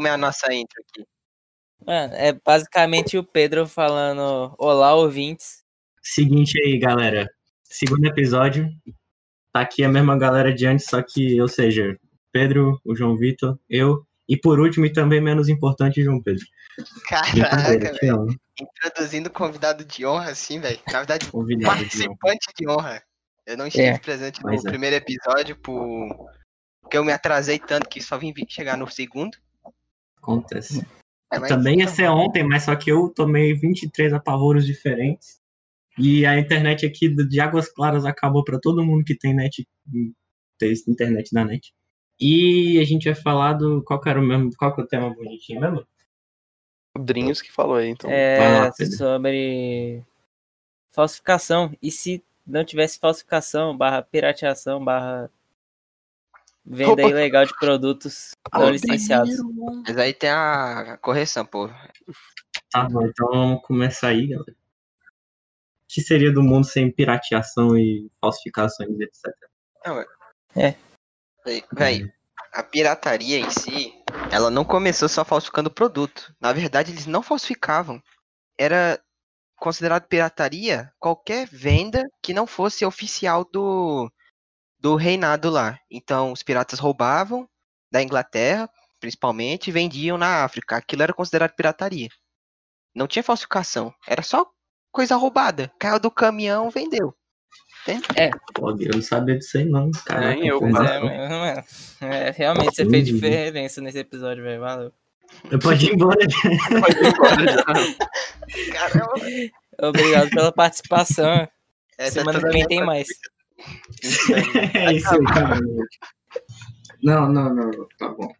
como é a nossa intro aqui? Mano, é basicamente o Pedro falando Olá, ouvintes. Seguinte aí, galera. Segundo episódio. Tá aqui a mesma galera de antes, só que, ou seja, Pedro, o João Vitor, eu. E por último, e também menos importante, João Pedro. Caraca, velho. Introduzindo convidado de honra, assim, velho. Na verdade, Convidado de honra. participante de honra. Eu não estive É, presente no é. primeiro episódio por... porque eu me atrasei tanto que só vim vi- chegar no segundo. Acontece. É, mas- Também ia ser ontem, mas só que eu tomei 23 apavoros diferentes. E a internet aqui de Águas Claras acabou pra todo mundo que tem net, tem internet da net. E a gente vai falar do. Qual que era o mesmo. Qual que é o tema bonitinho mesmo? Drinhos que falou aí, então. É lá, sobre falsificação. E se não tivesse falsificação, barra pirateação, barra venda Opa. ilegal de produtos não licenciados. Mas aí tem a correção, pô. Tá bom, então vamos começar aí, galera. O que seria do mundo sem pirateação e falsificações, etc? Véi, véi, a pirataria em si, ela não começou só falsificando produto. Na verdade, eles não falsificavam. Era considerado pirataria qualquer venda que não fosse oficial do, do reinado lá. Então, os piratas roubavam da Inglaterra, principalmente, e vendiam na África. Aquilo era considerado pirataria. Não tinha falsificação. Era só coisa roubada. Caiu do caminhão, vendeu. Pô, eu não sabia disso aí, não. Caraca, Nem eu, é. é, mas, mano, é, realmente você fez diferença nesse episódio, velho. Valeu. Eu pode ir embora. Caramba. Obrigado pela participação. Essa é Semana que vem tem mais. É isso aí, tá bom. Não, não, não, não, tá bom.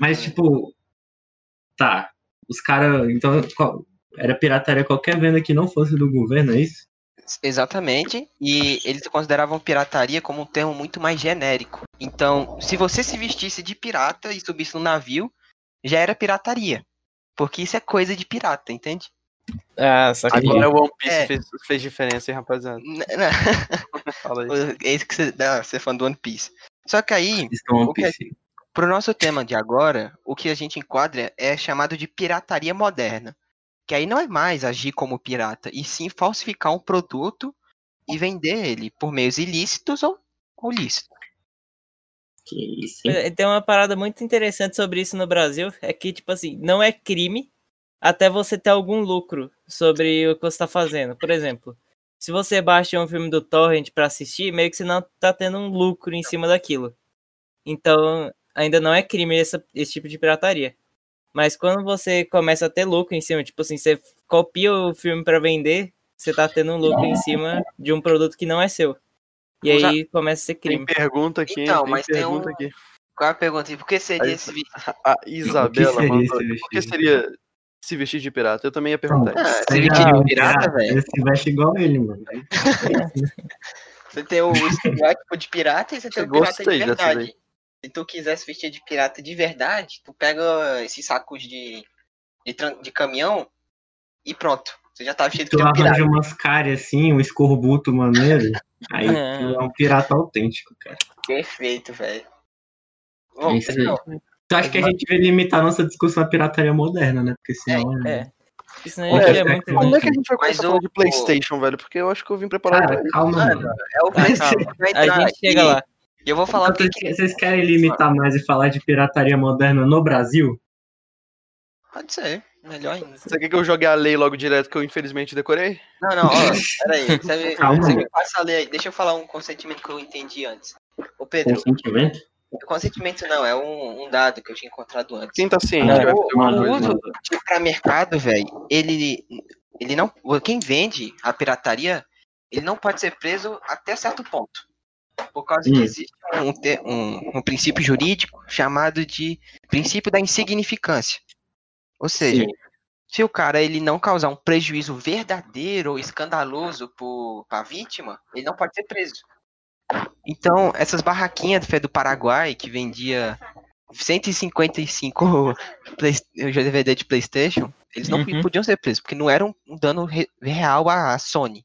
Mas, tipo, tá. Os caras. Então, qual- era pirataria qualquer venda que não fosse do governo, é isso? Exatamente. E eles consideravam pirataria como um termo muito mais genérico. Então, se você se vestisse de pirata e subisse no navio, já era pirataria. Porque isso é coisa de pirata, entende? Ah, só que. Agora o One Piece É. fez, fez diferença, hein, rapaziada? N- n- Fala aí. É isso que você, ah, você é fã do One Piece. Só que aí, Estão O que é- pro nosso tema de agora, o que a gente enquadra é chamado de pirataria moderna. Que aí não é mais agir como pirata, e sim falsificar um produto e vender ele por meios ilícitos ou, ou lícitos. Que isso, hein? É, Tem uma parada muito interessante sobre isso no Brasil, é que, tipo assim, não é crime até você ter algum lucro sobre o que você tá fazendo. Por exemplo, se você baixa um filme do Torrent pra assistir, meio que você não tá tendo um lucro em cima daquilo. Então, ainda não é crime essa- esse tipo de pirataria. Mas quando você começa a ter lucro em cima, tipo assim, você copia o filme pra vender, você tá tendo um lucro em cima de um produto que não é seu. E Usa- aí começa a ser Tem crime. pergunta aqui, Então, tem mas tem pergunta um- aqui. Qual é a pergunta? E por que seria Aí- esse vídeo? A Isabela mandou. Por que seria se vestir de pirata? Eu também ia perguntar. Ah, se vestir de é um pirata, velho. Você se veste igual ele, mano. Você tem o estereótipo de pirata e você tem o pirata de verdade. Se tu quisesse vestir de pirata de verdade, tu pega esses sacos de, de, de caminhão e pronto. Você já tá vestido Tu de um pirata. arranja umas caras assim, um escorbuto maneiro. Aí É. tu é um pirata autêntico, cara. Perfeito, velho. É Bom, isso aí. pessoal, Eu acho que a gente devia limitar a nossa discussão à pirataria moderna, né? Porque senão. É. Isso não É, é, é, muito é, Quando é que a gente vai Mas começar a falar o- de Playstation, velho? Porque eu acho que eu vim preparado Cara, pra calma, Mano, mano. é o PlayStation que vai A entrar gente chega lá. E eu vou falar o que Vocês, que- vocês querem limitar mais e falar de pirataria moderna no Brasil? Pode ser, melhor ainda. Você quer que eu jogue a lei logo direto que eu infelizmente decorei? Não, não, ó, peraí. Você, me- Calma. você me passa a ler aí. Deixa eu falar um consentimento que eu entendi antes. Ô, Pedro, Consentimento? Consentimento não, é um, um dado que eu tinha encontrado antes. Quem tá ciente É, que o uso para mercado, velho, ele, ele não. Quem vende a pirataria, ele não pode ser preso até certo ponto. Por causa que Hum. existe um, te- um, um princípio jurídico chamado de princípio da insignificância. Ou seja, Sim. se o cara ele não causar um prejuízo verdadeiro ou escandaloso para a vítima, ele não pode ser preso. Então, essas barraquinhas Fé, do Paraguai que vendia 155 Play- DVD de PlayStation, eles não Uhum. podiam ser presos, porque não era um dano re- real à Sony.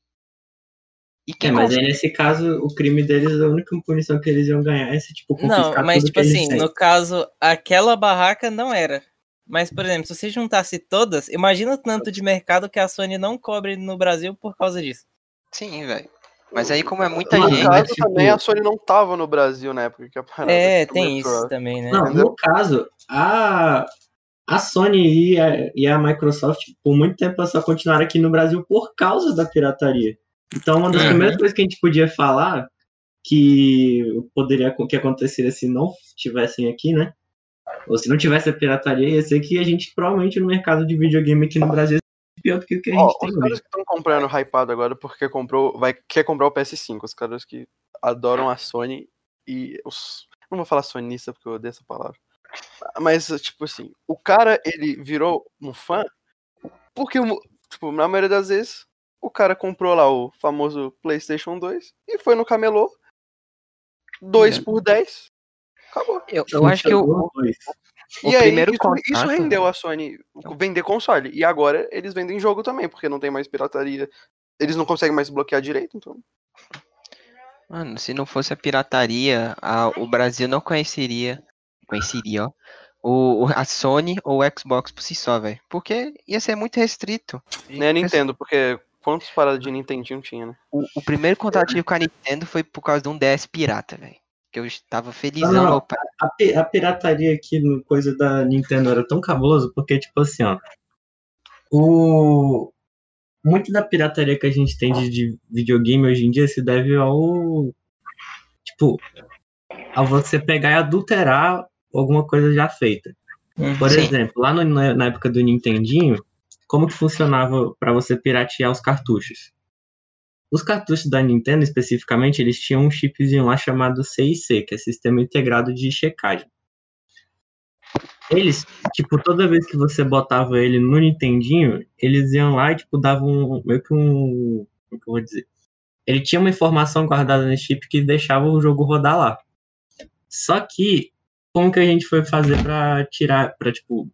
E É, mas aí nesse caso, o crime deles, a única punição que eles iam ganhar é se, tipo, confiscar Não, mas tudo tipo assim, no caso, aquela barraca não era. Mas, por exemplo, se você juntasse todas, imagina o tanto de mercado que a Sony não cobre no Brasil por causa disso. Sim, velho. Mas aí, como é muita No gente. caso, tipo- também a Sony não tava no Brasil na época que a parada É, tem isso também, né? Não, Entendeu? no caso, a, a Sony e a, e a Microsoft, por muito tempo, só continuaram aqui no Brasil por causa da pirataria. Então, uma das Uhum. primeiras coisas que a gente podia falar que poderia que aconteceria se não tivessem aqui, né? Ou se não tivesse a pirataria, ia ser que a gente provavelmente no mercado de videogame aqui no Brasil pior do que o que a gente tem os hoje. caras que estão comprando hypado agora porque comprou, vai, quer comprar o PS5, os caras que adoram a Sony e os. Não vou falar sonista porque eu odeio essa palavra. Mas, tipo assim, o cara, ele virou um fã porque, tipo, na maioria das vezes, o cara comprou lá o famoso PlayStation 2 e foi no camelô, 2 É. por 10, acabou. Eu, eu acho que o. o e aí, primeiro isso, contato. isso rendeu a Sony vender console. E agora eles vendem jogo também, porque não tem mais pirataria. Eles não conseguem mais bloquear direito, então. Mano, se não fosse a pirataria, a- o Brasil não conheceria. Conheceria, ó. O, a Sony ou o Xbox por si só, velho. Porque ia ser muito restrito. Nem a Nintendo, porque quantas paradas de Nintendinho tinha, né? O, o primeiro contato com a Nintendo foi por causa de um DS pirata, velho. Que eu estava felizão. Não, não. a, a pirataria aqui no coisa da Nintendo era tão cabuloso porque, tipo assim, ó. O. Muito da pirataria que a gente tem de, de videogame hoje em dia se deve ao. Tipo. A você pegar e adulterar alguma coisa já feita. Por Sim. exemplo, lá no- na na época do Nintendinho, como que funcionava para você piratear os cartuchos? Os cartuchos da Nintendo, especificamente, eles tinham um chipzinho lá chamado CIC, que é Sistema Integrado de Checagem. Eles, tipo, toda vez que você botava ele no Nintendinho, eles iam lá e, tipo, davam um- meio que um... Como que eu vou dizer? Ele tinha uma informação guardada nesse chip que deixava o jogo rodar lá. Só que, como que a gente foi fazer pra tirar, pra, tipo,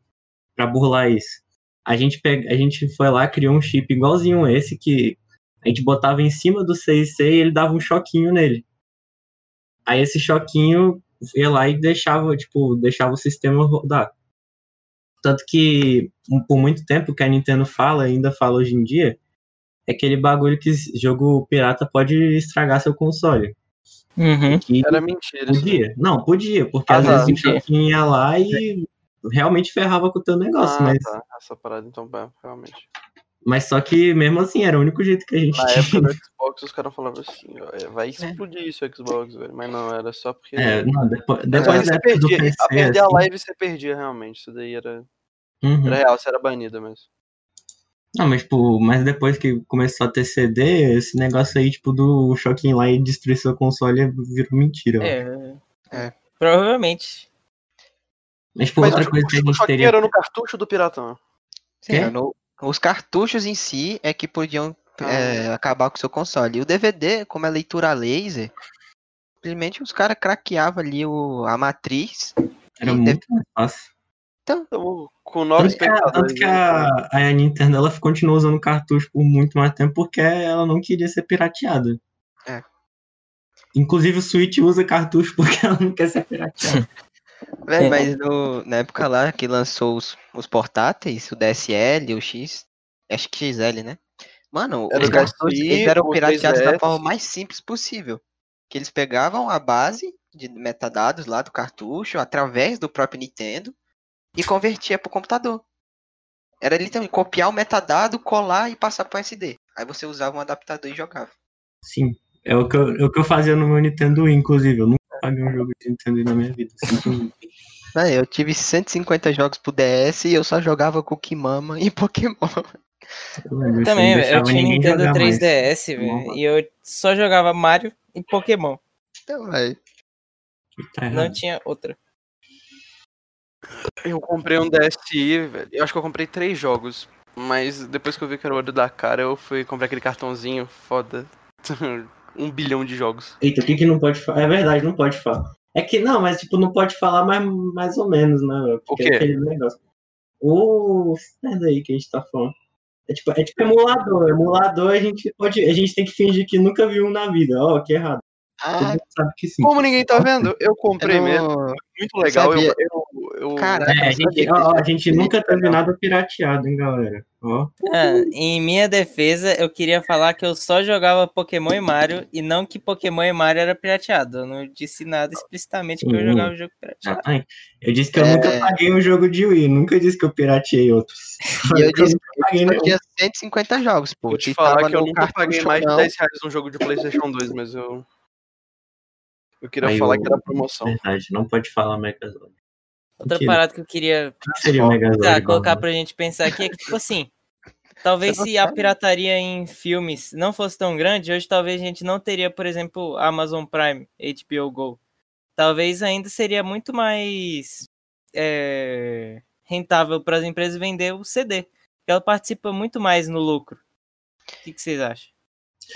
pra burlar isso? A gente, pega, a gente foi lá, criou um chip igualzinho esse, que a gente botava em cima do CIC e ele dava um choquinho nele. Aí esse choquinho ia lá e deixava, tipo, deixava o sistema rodar. Tanto que, por muito tempo, o que a Nintendo fala, ainda fala hoje em dia, é aquele bagulho que jogo pirata pode estragar seu console. Uhum. Era mentira. isso. podia. Não, podia, porque Ah, às tá. vezes o Podia. choquinho ia lá e realmente ferrava com o teu negócio, Ah, mas, tá. Essa parada, então, é, realmente. Mas só que mesmo assim era o único jeito que a gente Na tinha. época do Xbox, os caras falavam assim, ó, é, vai explodir isso o Xbox, velho. Mas não, era só porque. É, não, depois, depois você da época do perdia. PC, a perder a assim, live você perdia realmente. Isso daí era, uhum. era real, você era banida mesmo. Não, mas, tipo, mas depois que começou a ter CD, esse negócio aí, tipo, do choquinho lá e destruir seu console virou mentira. É, É. Provavelmente. Mas, tipo, Mas outra coisa que a gente teria. era no cartucho do Piratão. Sim, era no- os cartuchos em si é que podiam Ah. é, acabar com o seu console. E o DVD, como é leitura laser, simplesmente os caras craqueavam ali o, a matriz. Era muito fácil. Então, com nove Tanto que, a, tanto que né? a, a Nintendo ela continuou usando cartucho por muito mais tempo porque ela não queria ser pirateada. É. Inclusive o Switch usa cartucho porque ela não quer ser pirateada. Véi, É. mas no- na época lá que lançou os, os portáteis, o DSL, o X, acho que XL, né? Mano, Era os eles eram pirateados da 3DS. forma mais simples possível. Que eles pegavam a base de metadados lá do cartucho através do próprio Nintendo e convertia pro computador. Era literalmente copiar o metadado, colar e passar pro SD. Aí você usava um adaptador e jogava. Sim. É o, que eu, é o que eu fazia no meu Nintendo Wii, inclusive. Eu nunca paguei um jogo de Nintendo na minha vida. Véi, eu tive 150 jogos pro DS e eu só jogava Kukimama e Pokémon. Eu isso Também, velho, eu tinha Nintendo jogar mais. 3DS, velho, e eu só jogava Mario e Pokémon. Então, véi. Tá Não tinha outra. Eu comprei um DSi, velho. Eu acho que eu comprei três jogos. Mas depois que eu vi que era o olho da cara, eu fui comprar aquele cartãozinho foda. um bilhão de jogos. Eita, o que que não pode falar? É verdade, não pode falar. É que não, mas tipo, não pode falar mais, mais ou menos, né? Porque O quê? é aquele negócio. O merda aí que a gente tá falando. É tipo, é tipo emulador. Emulador a gente pode. A gente tem que fingir que nunca viu um na vida. Ó, que errado. Todo Ah, mundo sabe que sim. Como ninguém tá vendo, eu comprei eu mesmo. não... Muito legal. Eu, eu, eu- Caraca, É, a eu gente, ó, a gente nunca teve nada pirateado, hein, galera. Ó. Ah, em minha defesa, eu queria falar que eu só jogava Pokémon e Mario e não que Pokémon e Mario era pirateado. Eu não disse nada explicitamente que eu Uhum. jogava o jogo pirateado. Exatamente. Eu disse que eu É. nunca paguei um jogo de Wii, nunca disse que eu pirateei outros. E eu que eu disse que nenhum. tinha 150 jogos, pô. Vou te falar que eu nunca paguei mais de não. 10 reais num jogo de PlayStation 2, mas eu. Eu queria Aí falar eu- que era promoção. Verdade, não pode falar Megazord. Outra Mentira. parada que eu queria Megazord? tá, colocar Barba? pra gente pensar aqui é que, tipo assim, talvez se a pirataria em filmes não fosse tão grande, hoje talvez a gente não teria, por exemplo, Amazon Prime, HBO Go. Talvez ainda seria muito mais é, rentável para as empresas vender o CD. Porque ela participa muito mais no lucro. O que, que vocês acham?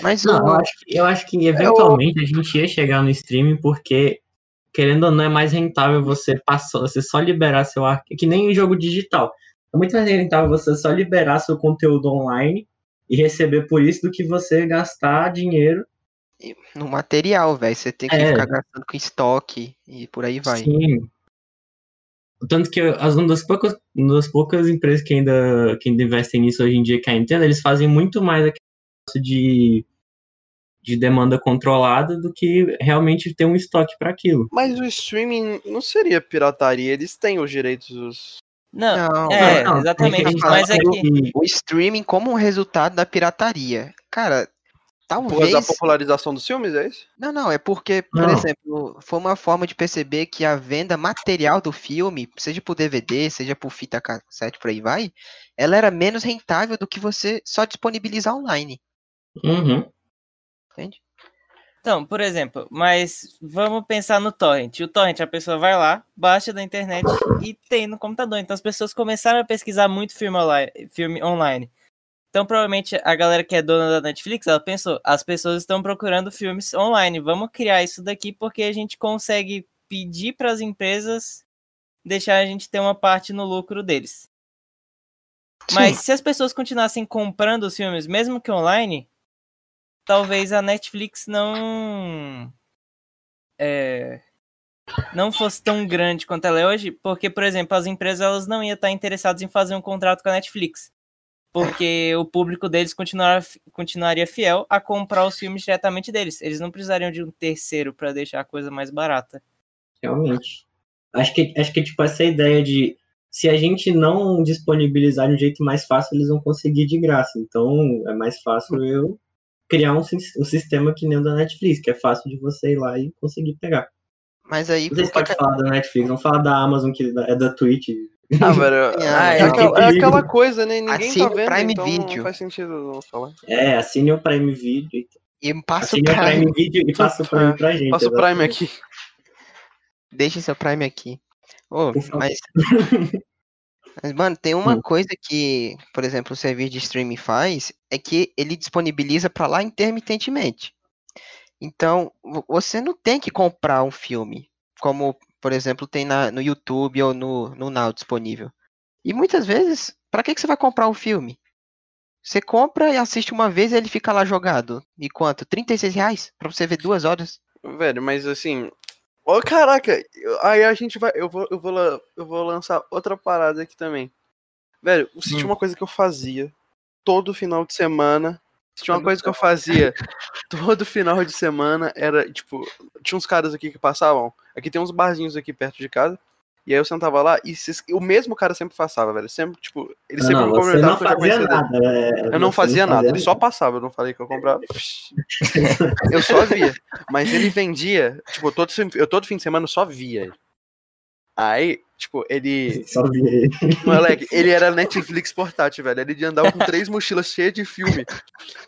Mas Não, eu acho, que, eu acho que eventualmente a gente ia chegar no streaming porque, querendo ou não, é mais rentável você passar, você só liberar seu arquivo. Que nem em jogo digital. É muito mais rentável você só liberar seu conteúdo online e receber por isso do que você gastar dinheiro. no material, velho, você tem que É. ficar gastando com estoque e por aí vai. Sim. Tanto que as, uma, das poucas, uma das poucas empresas que ainda, que ainda investem nisso hoje em dia, que é a Nintendo, eles fazem muito mais aquele negócio de, de demanda controlada do que realmente ter um estoque para aquilo. Mas o streaming não seria pirataria, eles têm os direitos. Não, Não, é, Não, não, exatamente. a gente Mas é que. o streaming como um resultado da pirataria. Cara, Por causa da talvez. popularização dos filmes, é isso? Não, não, é porque, por Não. exemplo, foi uma forma de perceber que a venda material do filme, seja por DVD, seja por fita cassete, por aí vai, ela era menos rentável do que você só disponibilizar online, Uhum. Entende? Então, por exemplo, mas vamos pensar no torrent. O torrent, a pessoa vai lá, baixa da internet e tem no computador. Então as pessoas começaram a pesquisar muito filme online. Então provavelmente a galera que é dona da Netflix, ela pensou, as pessoas estão procurando filmes online. Vamos criar isso daqui porque a gente consegue pedir para as empresas deixar a gente ter uma parte no lucro deles. Mas se as pessoas continuassem comprando os filmes, mesmo que online, talvez a Netflix não é, não fosse tão grande quanto ela é hoje, porque, por exemplo, as empresas elas não iam estar interessadas em fazer um contrato com a Netflix, porque o público deles continuar, continuaria fiel a comprar os filmes diretamente deles. Eles não precisariam de um terceiro para deixar a coisa mais barata. Realmente. Acho que, acho que tipo, essa ideia de se a gente não disponibilizar de um jeito mais fácil, eles vão conseguir de graça. Então é mais fácil eu criar um, um sistema que nem o da Netflix, que é fácil de você ir lá e conseguir pegar. Mas aí, Vocês podem que- falar da Netflix, não fala da Amazon, que é da Twitch. Ah, velho. Ah, é, é aquela, que é aquela coisa, né? Ninguém Assine tá o vendo, Prime então Video. não faz sentido não falar. É, assine o Prime Video. e passa o Assine o Prime, Prime Video e passa o Prime pra gente. Passa o Prime aqui. deixa seu Prime aqui. Favor. mas, mas, mano, tem uma Hum. coisa que, por exemplo, o serviço de streaming faz, é que ele disponibiliza pra lá intermitentemente. Então, vo- você não tem que comprar um filme, como, por exemplo, tem na, no YouTube ou no, no Now disponível. E muitas vezes, pra que, que você vai comprar um filme? Você compra e assiste uma vez e ele fica lá jogado. E quanto? 36 reais? Pra você ver duas horas? Velho, mas assim. Ô, caraca! eu- Aí a gente vai. Eu vou, eu, vou, eu vou lançar outra parada aqui também. Velho, se tinha Hum. uma coisa que eu fazia todo final de semana. Se tinha uma coisa que eu fazia todo final de semana, era, tipo, tinha uns caras aqui que passavam. Aqui tem uns barzinhos aqui perto de casa. E aí eu sentava lá e se- o mesmo cara sempre passava, velho. Sempre, tipo, ele Não, sempre não, me você cumprimentava não porque eu já fazia conhecia dele. nada. Eu não fazia nada, ele só passava, eu não falei que eu comprava. Eu só via. Mas ele vendia, tipo, todo, eu todo fim de semana só via ele. Aí, tipo, ele. Só vi ele. Moleque, ele era Netflix portátil, velho. Ele andava com três mochilas cheias de filme.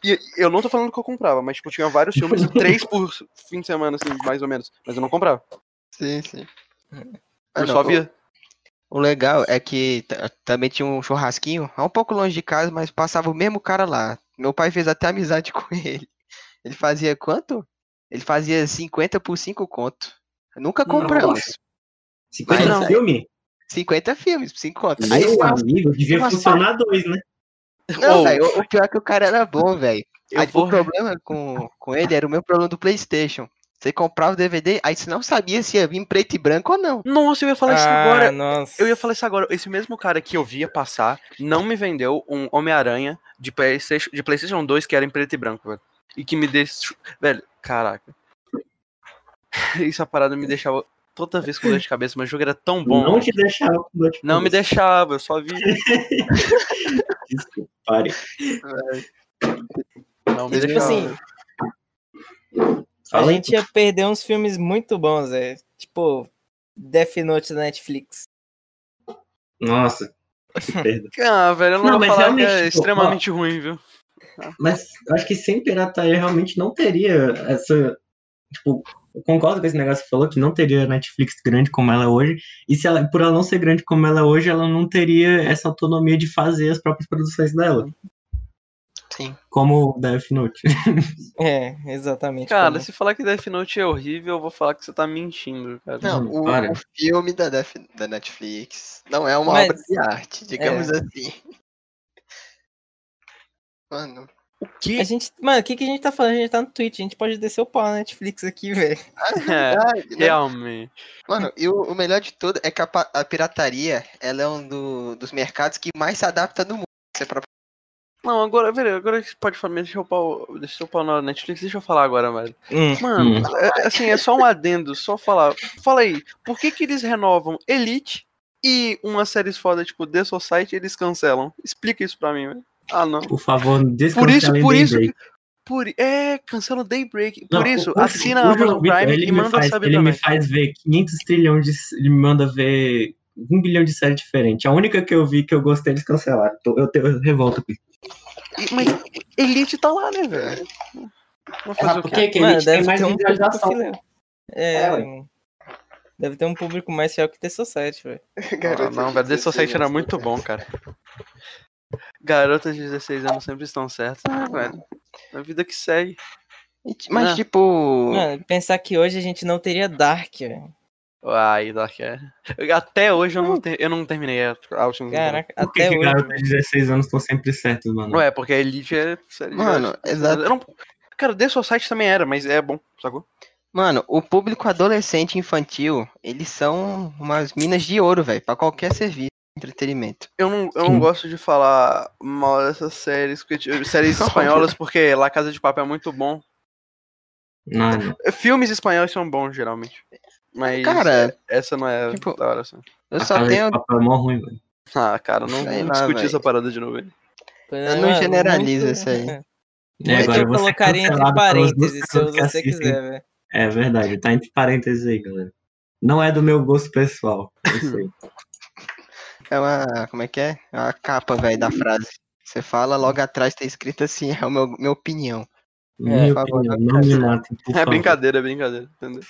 E eu não tô falando que eu comprava, mas, tipo, tinha vários filmes, três por fim de semana, assim, mais ou menos. Mas eu não comprava. Sim, sim. Eu só via. O legal é que também tinha um churrasquinho, é um pouco longe de casa, mas passava o mesmo cara lá. Meu pai fez até amizade com ele. Ele fazia quanto? Ele fazia 50 por 5 conto. Nunca compramos. 50 Mas- filme? 50 filmes por 5 conto. Aí Meu uma- amigo, devia uma funcionar dois, né? Não, Ô, velho, o, pior é que o cara era bom, velho. Aí, O problema com, com ele era o meu problema do Playstation. Você comprava o DVD, aí você não sabia se ia vir preto e branco ou não. Nossa, eu ia falar isso Ah, agora. nossa. Eu ia falar isso agora. Esse mesmo cara que eu via passar não me vendeu um Homem-Aranha de PlayStation, de PlayStation 2 que era em preto e branco, velho. E que me deixou. Velho, caraca. Essa parada me deixava toda vez com dor de cabeça, mas o jogo era tão bom. Não te deixava com dor de Não me cabeça. deixava, eu só vi. Desculpa, pare. Não me Tipo Tipo deixava. Assim, a gente ia perder uns filmes muito bons, é. Tipo, Death Note da Netflix. Nossa. que perda. Ah, velho, eu não, Não, vou falar que é tipo, extremamente ruim, viu? Mas acho que sem pirataria realmente não teria essa. Tipo, eu concordo com esse negócio que você falou, que não teria Netflix grande como ela é hoje. E se ela, por ela não ser grande como ela é hoje, ela não teria essa autonomia de fazer as próprias produções dela. Sim. Como Death Note. É, exatamente. Cara, como- se falar que Death Note é horrível, eu vou falar que você tá mentindo, cara. Não, o, o filme da, Def- da Netflix não é uma Mas- obra de arte, digamos é. assim. Mano, O que? A gente, mano, o que, que a gente tá falando? A gente tá no Twitch, a gente pode descer o pau na Netflix aqui, velho. É, né? realmente. Mano, e o, o melhor de tudo é que a, a pirataria, ela é um do- dos mercados que mais se adapta no mundo. Você pra- Não, agora, velho, agora que pode falar, deixa eu pau, deixa eu pau na Netflix, deixa eu falar agora, velho. Hum. Mano, Hum. é- assim, é só um adendo, só falar. Fala aí, por que que eles renovam Elite e uma série foda, tipo The Society, eles cancelam? Explica isso pra mim, velho. Ah, não. Por favor, Por isso, por isso, por, é, cancela Daybreak. Não, Por isso, o- o- assina o a Amazon Prime ele e manda faz, saber Ele também. me faz ver 500 trilhões de. Ele me manda ver um bilhão de séries diferentes. A única que eu vi que eu gostei, eles cancelaram. Eu, tenho- eu revolto com isso. Mas Elite tá lá, né, velho? Vou fazer Ah, o por quê? que que Mano, eles têm deve mais ter um público. É, É, um- deve ter um público mais fiel que ter Society, velho. Ah, não, velho, The 16 Society era muito bom, cara. Garotas de 16 anos sempre estão certas. Ah, velho. A vida que segue. Mas, Ah. tipo. Mano, pensar que hoje a gente não teria Dark, velho. Ai, é. Até hoje eu não, ter- eu não terminei a a última. Caraca, Por que, até que hoje. garotas de 16 anos estão sempre certos, mano? Não é, porque a Elite é. Mano, exato. Não... Cara, The Society também era, mas é bom, sacou? Mano, o público adolescente e infantil, eles são umas minas de ouro, velho, pra qualquer serviço de entretenimento. Eu não, eu não Sim. gosto de falar mal dessas séries, porque, tipo, séries espanholas, porque La Casa de Papel é muito bom. Não. Filmes espanhóis são bons, geralmente. Mas Cara, essa não é tipo, da hora, assim. Eu só Casa de tenho. Papel é mó ruim, velho. Ah, cara, não lá, discutir véi. essa parada de novo. velho. Eu não generalizo isso aí. Muito agora eu você é colocaria entre parênteses, se você assistem. quiser, velho. É verdade, tá entre parênteses aí, galera. Não é do meu gosto pessoal. é isso aí. É uma. Como é que é? É uma capa, velho, da frase. Você fala, logo atrás tá escrito assim, é a meu, minha opinião. Minha favor, opinião, não não me matem, É brincadeira, é brincadeira, entendeu?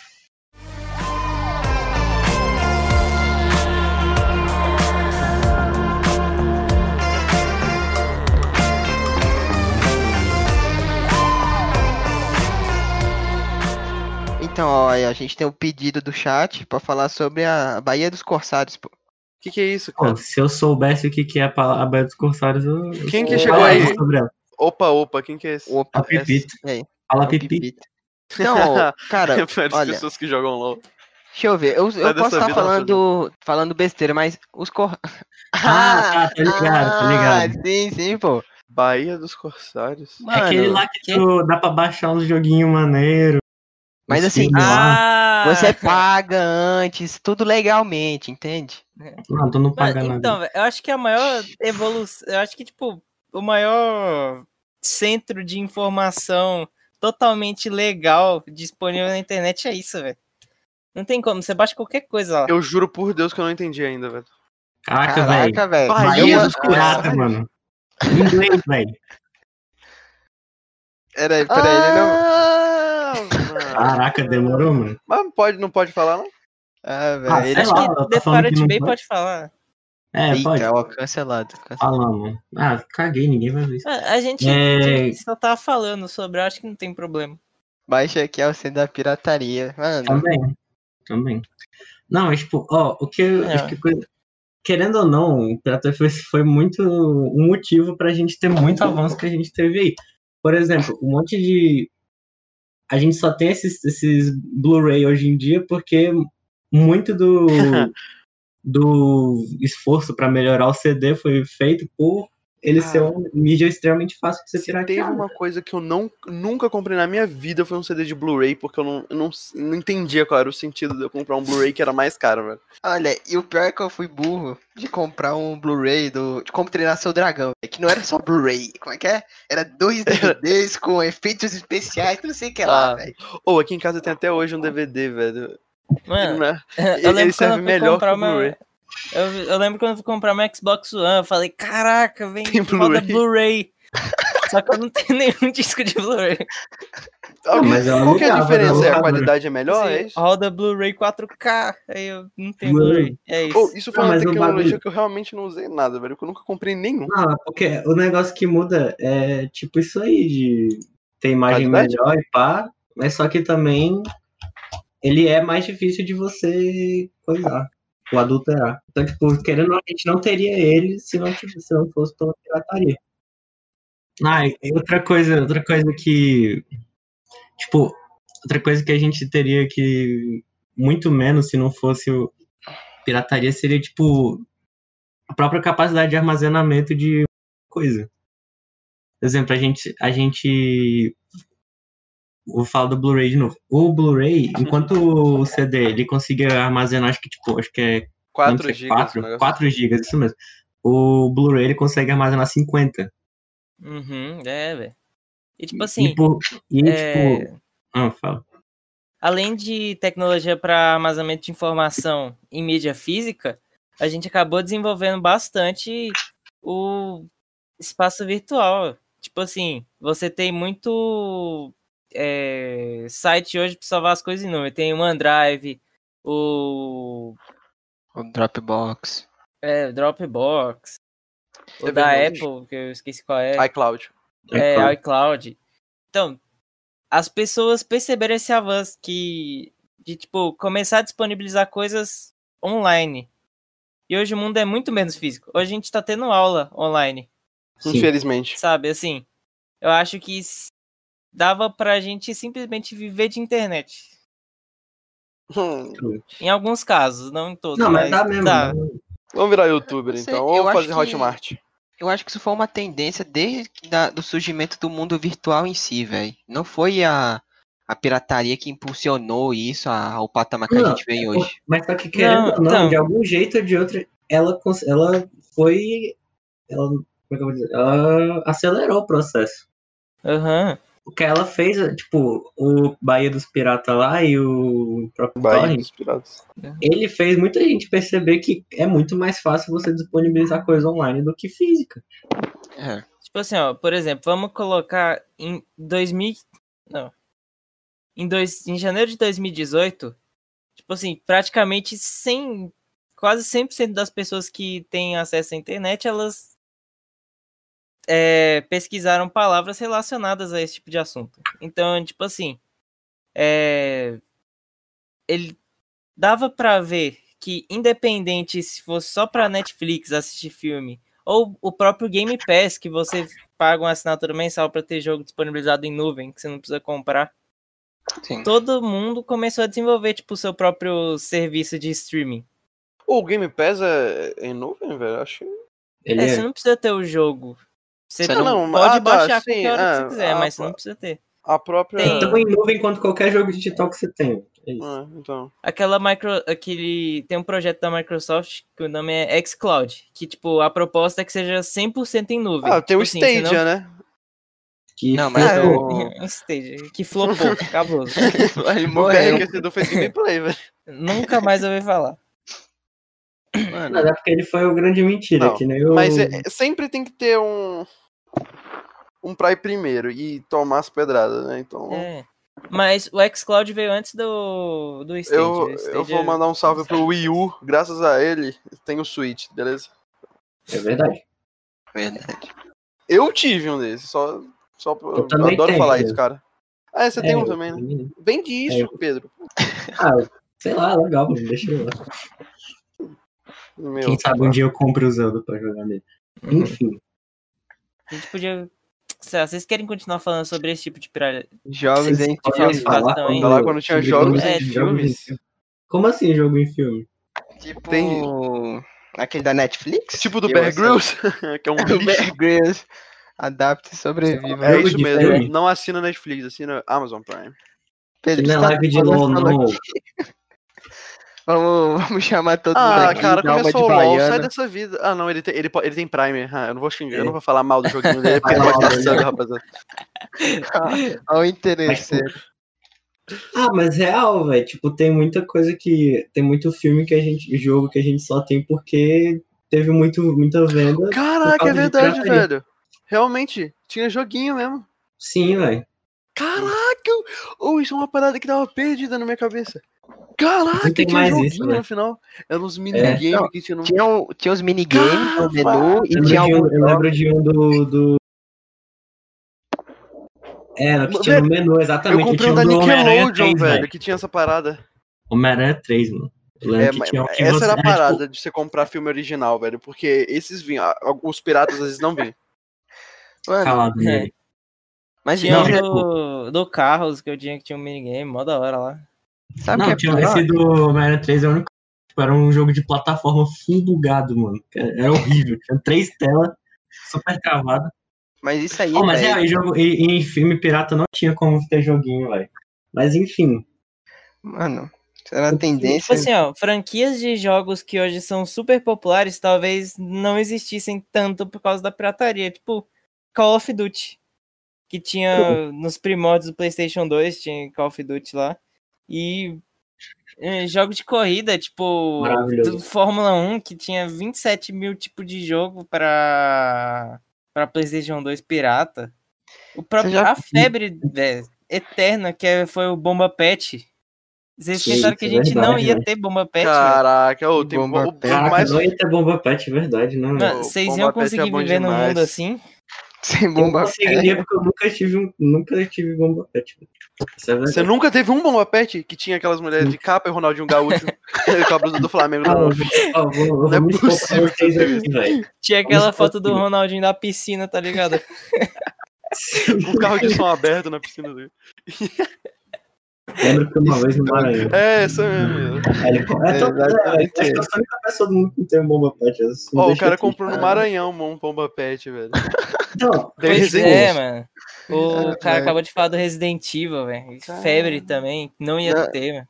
Então, ó, a gente tem o pedido do chat pra falar sobre a Baía dos Corsários, pô. O que, que é isso, Pô, cara? se eu soubesse o que, que é a pa- a Baía dos Corsários, eu. Quem que eu chegou aí? Sobre ela. Opa, opa, quem que é esse? Opa, A Pipito. E aí? Fala É o pipi. Pipito. Então, cara, olha. pessoas que jogam LOL. deixa eu ver. Eu, eu posso estar falando, falando besteira, mas os cor... Ah, tá, tô ligado, ligado. Ah, sim, sim, pô. Bahia dos Corsários. É aquele lá que que- tu dá pra baixar uns joguinhos maneiro. Mas assim, lá. Ah! Você paga antes, tudo legalmente, entende? Não, tu não paga Mano, nada. então, eu acho que a maior evolução. Eu acho que, tipo, o maior centro de informação totalmente legal disponível na internet é isso, velho. Não tem como, você baixa qualquer coisa lá. Eu juro por Deus que eu não entendi ainda, velho. Caraca, velho. Caraca, velho. Bahia dos mano. Em inglês, velho. Peraí, peraí, ele não. Ah, mano. Caraca, demorou, mano. Mas pode, não pode falar, não? Ah, Ah, velho. Ele... sei Acho lá, que tá falando Pirate não Bay pode? pode falar. É, Eita, pode. ó, cancelado. cancelado. Fala, mano. Ah, caguei, ninguém vai ver isso. A a gente, É. só tava falando sobre, eu acho que não tem problema. Baixa aqui é o centro da pirataria. Mano, Também. Também. Não, mas, tipo, ó, o que eu É. acho que coisa- querendo ou não, o pirataria foi, foi muito um motivo pra gente ter muito avanço que a gente teve aí. Por exemplo, um monte de. A gente só tem esses, esses Blu-ray hoje em dia porque muito do, do esforço para melhorar o CD foi feito por ele Ah. ser um mídia extremamente fácil de ser Se teve uma coisa que eu não, nunca comprei na minha vida foi um CD de Blu-ray, porque eu não, eu não, não entendia qual era o sentido de eu comprar um Blu-ray que era mais caro, velho. Olha, e o pior é que eu fui burro de comprar um Blu-ray do. de como treinar seu dragão. Que não era só Blu-ray. Como é que é? Era dois DVDs com efeitos especiais, não sei o que lá, Ah. velho. Ou aqui em casa tem até hoje um DVD, velho. Mano, Não é- eu ele serve eu fui melhor comprar que o meu- Blu-ray. Eu, eu lembro quando eu fui comprar meu Xbox One, eu falei, caraca, vem Tem roda Blu-ray. Blu-ray. Só que eu não tenho nenhum disco de Blu-ray. Alguém- mas Qual que é a diferença? É, a qualidade é melhor? É Assim, isso? roda Blu-ray 4K, aí eu não tenho Blu-ray. É isso. Ou isso foi Não, uma mas o tecnologia bagulho- que eu realmente não usei nada, velho. Que eu nunca comprei nenhum. Não, porque o negócio que muda é tipo isso aí, de ter imagem Qualidade? melhor e pá, mas só que também ele é mais difícil de você coisar, o adulterar. Então, tipo, querendo a gente não teria ele se não, tivesse- se não fosse pela pirataria. Ah, e outra coisa, outra coisa que. Tipo, outra coisa que a gente teria que. Muito menos se não fosse pirataria seria, tipo, a própria capacidade de armazenamento de coisa. Por exemplo, a gente. A gente vou falar do Blu-ray de novo. O Blu-ray, enquanto o CD ele conseguia armazenar, acho que tipo, acho que é 4 GB. 4, 4 GB, isso mesmo. O Blu-ray ele consegue armazenar 50. Uhum, é, velho. E tipo E assim, por- e, é, tipo, ah, fala. além de tecnologia para armazenamento de informação em mídia física, a gente acabou desenvolvendo bastante o espaço virtual. Tipo assim, você tem muito é, site hoje para salvar as coisas em nuvem. Tem o OneDrive, o O Dropbox. é, Dropbox, o É da. Apple, que eu esqueci qual é. iCloud. É, iCloud. iCloud. Então, as pessoas perceberam esse avanço que de tipo começar a disponibilizar coisas online. E hoje o mundo é muito menos físico. Hoje a gente tá tendo aula online, Sim. Infelizmente. sabe? Assim, eu acho que dava pra gente simplesmente viver de internet. Hum, Em alguns casos, não em todos. Não, mas dá mas mesmo. dá. né? Vamos virar youtuber então. eu Ou acho fazer que- Hotmart. Eu acho que isso foi uma tendência desde da- do surgimento do mundo virtual em si, velho. Não foi a, a pirataria que impulsionou isso a- ao patamar que a Não, gente vem hoje. Mas só que querendo Não, ou não, então. de algum jeito ou de outro, ela, cons- ela foi. Ela, como é que eu vou dizer? Ela acelerou o processo. Aham. O que ela fez, tipo, o Bahia dos Piratas lá e o próprio Bahia Torrent, dos Piratas. ele fez muita gente perceber que é muito mais fácil você disponibilizar coisa online do que física. É. Tipo assim, ó, por exemplo, vamos colocar em 2000, não. Em, dois, em janeiro de 2018, tipo assim, praticamente 100, quase 100% das pessoas que têm acesso à internet, elas é, pesquisaram palavras relacionadas a esse tipo de assunto. Então, tipo assim, é, ele dava pra ver que independente se fosse só pra Netflix assistir filme ou o próprio Game Pass, que você paga uma assinatura mensal para ter jogo disponibilizado em nuvem, que você não precisa comprar. Sim. Todo mundo começou a desenvolver, tipo, o seu próprio serviço de streaming. Ou o Game Pass é é em nuvem, velho? Acho. Ele É, é, você não precisa ter o jogo. Você não, não- pode ah, tá, baixar sim, qualquer hora que é, você quiser, ah, mas você não precisa ter. A própria. Tem- tão em nuvem quanto qualquer jogo digital que você tem. É isso. Ah, então. Aquela micro, aquele tem um projeto da Microsoft que o nome é xCloud, que tipo a proposta é que seja 100% em nuvem. Ah, tem o Tipo assim, Stadia, né? Que Não, mas foi- o- Um stage que flopou, acabou. Ele O morreu. Que do fez gameplay, velho. Nunca mais ouvi falar. Mano, Mas é porque ele foi o grande mentira, Não, que nem o... Mas é- sempre tem que ter um. Um pra ir primeiro e tomar as pedradas, né? Então. É. Mas o xCloud veio antes do, do Stadia. Eu, O eu Stadia- vou mandar um salve pro Wii U. Graças a ele, tem o Switch, beleza? É verdade. verdade. Eu tive um desses, só. só pra- Eu eu adoro tenho, falar Pedro. isso, cara. Ah, você tem É, um também, né? Vende isso, É, eu- Pedro. Ah, sei lá, legal, mano, deixa eu lá. Meu, Quem sabe um dia eu compro o Zelda pra jogar nele. Uhum. Enfim. A gente podia. Vocês querem continuar falando sobre esse tipo de pirata? Jogos Vocês em filmes. lá quando tinha jogos jogos em filmes. filme. Como assim jogo em filme? Tipo. Tem- Aquele da Netflix? Tipo do Bear Grylls, que é um O lixo. Bear Grylls. Adapte e sobreviva. É isso mesmo. filme? Não assina Netflix, assina Amazon Prime. Pedro, é você tá live de LOL, não. Vamos, vamos chamar todo mundo Ah, cara, começou o LOL, sai dessa vida. Ah, não, ele tem, ele, ele tem Prime. Ah, eu não vou xingar, eu É. não vou falar mal do joguinho dele, porque ele mal estar dele. sub, rapaziada. Olha o interesseiro. Ah, mas real, velho. Tipo, tem muita coisa que. Tem muito filme que a gente. jogo que a gente só tem porque teve muito, muita venda. Caraca, é verdade, velho. Realmente, tinha joguinho mesmo. Sim, velho. Caraca! Oh, isso é uma parada que tava perdida na minha cabeça. Caraca, Não tem tinha mais joguinho isso, né? no final. Eram uns minigames Não, que tinha no. Tinha, o- tinha os minigames no menu e Eu tinha um, alguns eu lembro de um do. do... Era, que tinha no menu, Eu exatamente. comprei tinha um da Nickelodeon, 3, velho, que tinha essa parada. Homem-Aranha 3, mano. Eu É, que mas- tinha um que essa você era a tipo, parada de você comprar filme original, velho. Porque esses vinham. Os piratas às vezes não vêm. Mano, calado É. mas Tinha Não, um tipo- do, do Carros que eu tinha que tinha um minigame, mó da hora lá. Sabe Não, que é tinha pior? esse do Homem-Aranha 3 é o único. Tipo, era um jogo de plataforma full bugado, mano. Era era horrível. Tinha três telas, super travado. Mas isso aí, Oh, mas velho, é, em, jogo, em, em filme pirata não tinha como ter joguinho, velho. Mas enfim. mano, era a Tipo tendência. assim, ó, franquias de jogos que hoje são super populares talvez não existissem tanto por causa da pirataria. Tipo, Call of Duty. Que tinha nos primórdios do PlayStation 2, tinha Call of Duty lá. E eh, jogos de corrida, tipo, do Fórmula 1, que tinha 27 mil tipos de jogo para para PlayStation 2 pirata. O próprio, já- A febre velho, eterna, que é- foi o Bomba Pet. Vocês Sim, pensaram que a é gente não verdade, ia velho. ter Bomba Pet? Caraca, ô, tem Bomba o, o Pet. Mais. não ia ter bomba pet, é verdade, não. Vocês Bomba iam Pet é conseguir bom viver num mundo assim? Sem Eu bomba conseguiria porque eu nunca tive um. Nunca tive bomba pet. É. Você nunca teve um Bomba Pet que tinha aquelas mulheres de capa e Ronaldinho Gaúcho com a blusa do Flamengo Ah, eu vou- eu Não é possível aqui. Tinha aquela foto do. Ronaldinho da piscina, tá ligado? Com o carro de som aberto na piscina dele. Lembro que uma vez no Maranhão. É, essa mesmo. É, ele- é, todo- é, Exatamente. acho que eu sou a única pessoa do mundo que não tem um bomba pet. sou Ó, o cara comprou no cara. Maranhão um Bomba Pet, velho. Tem pois é, mano. O cara acabou de falar do Resident Evil, velho. Febre também. Não ia Não. ter, mano.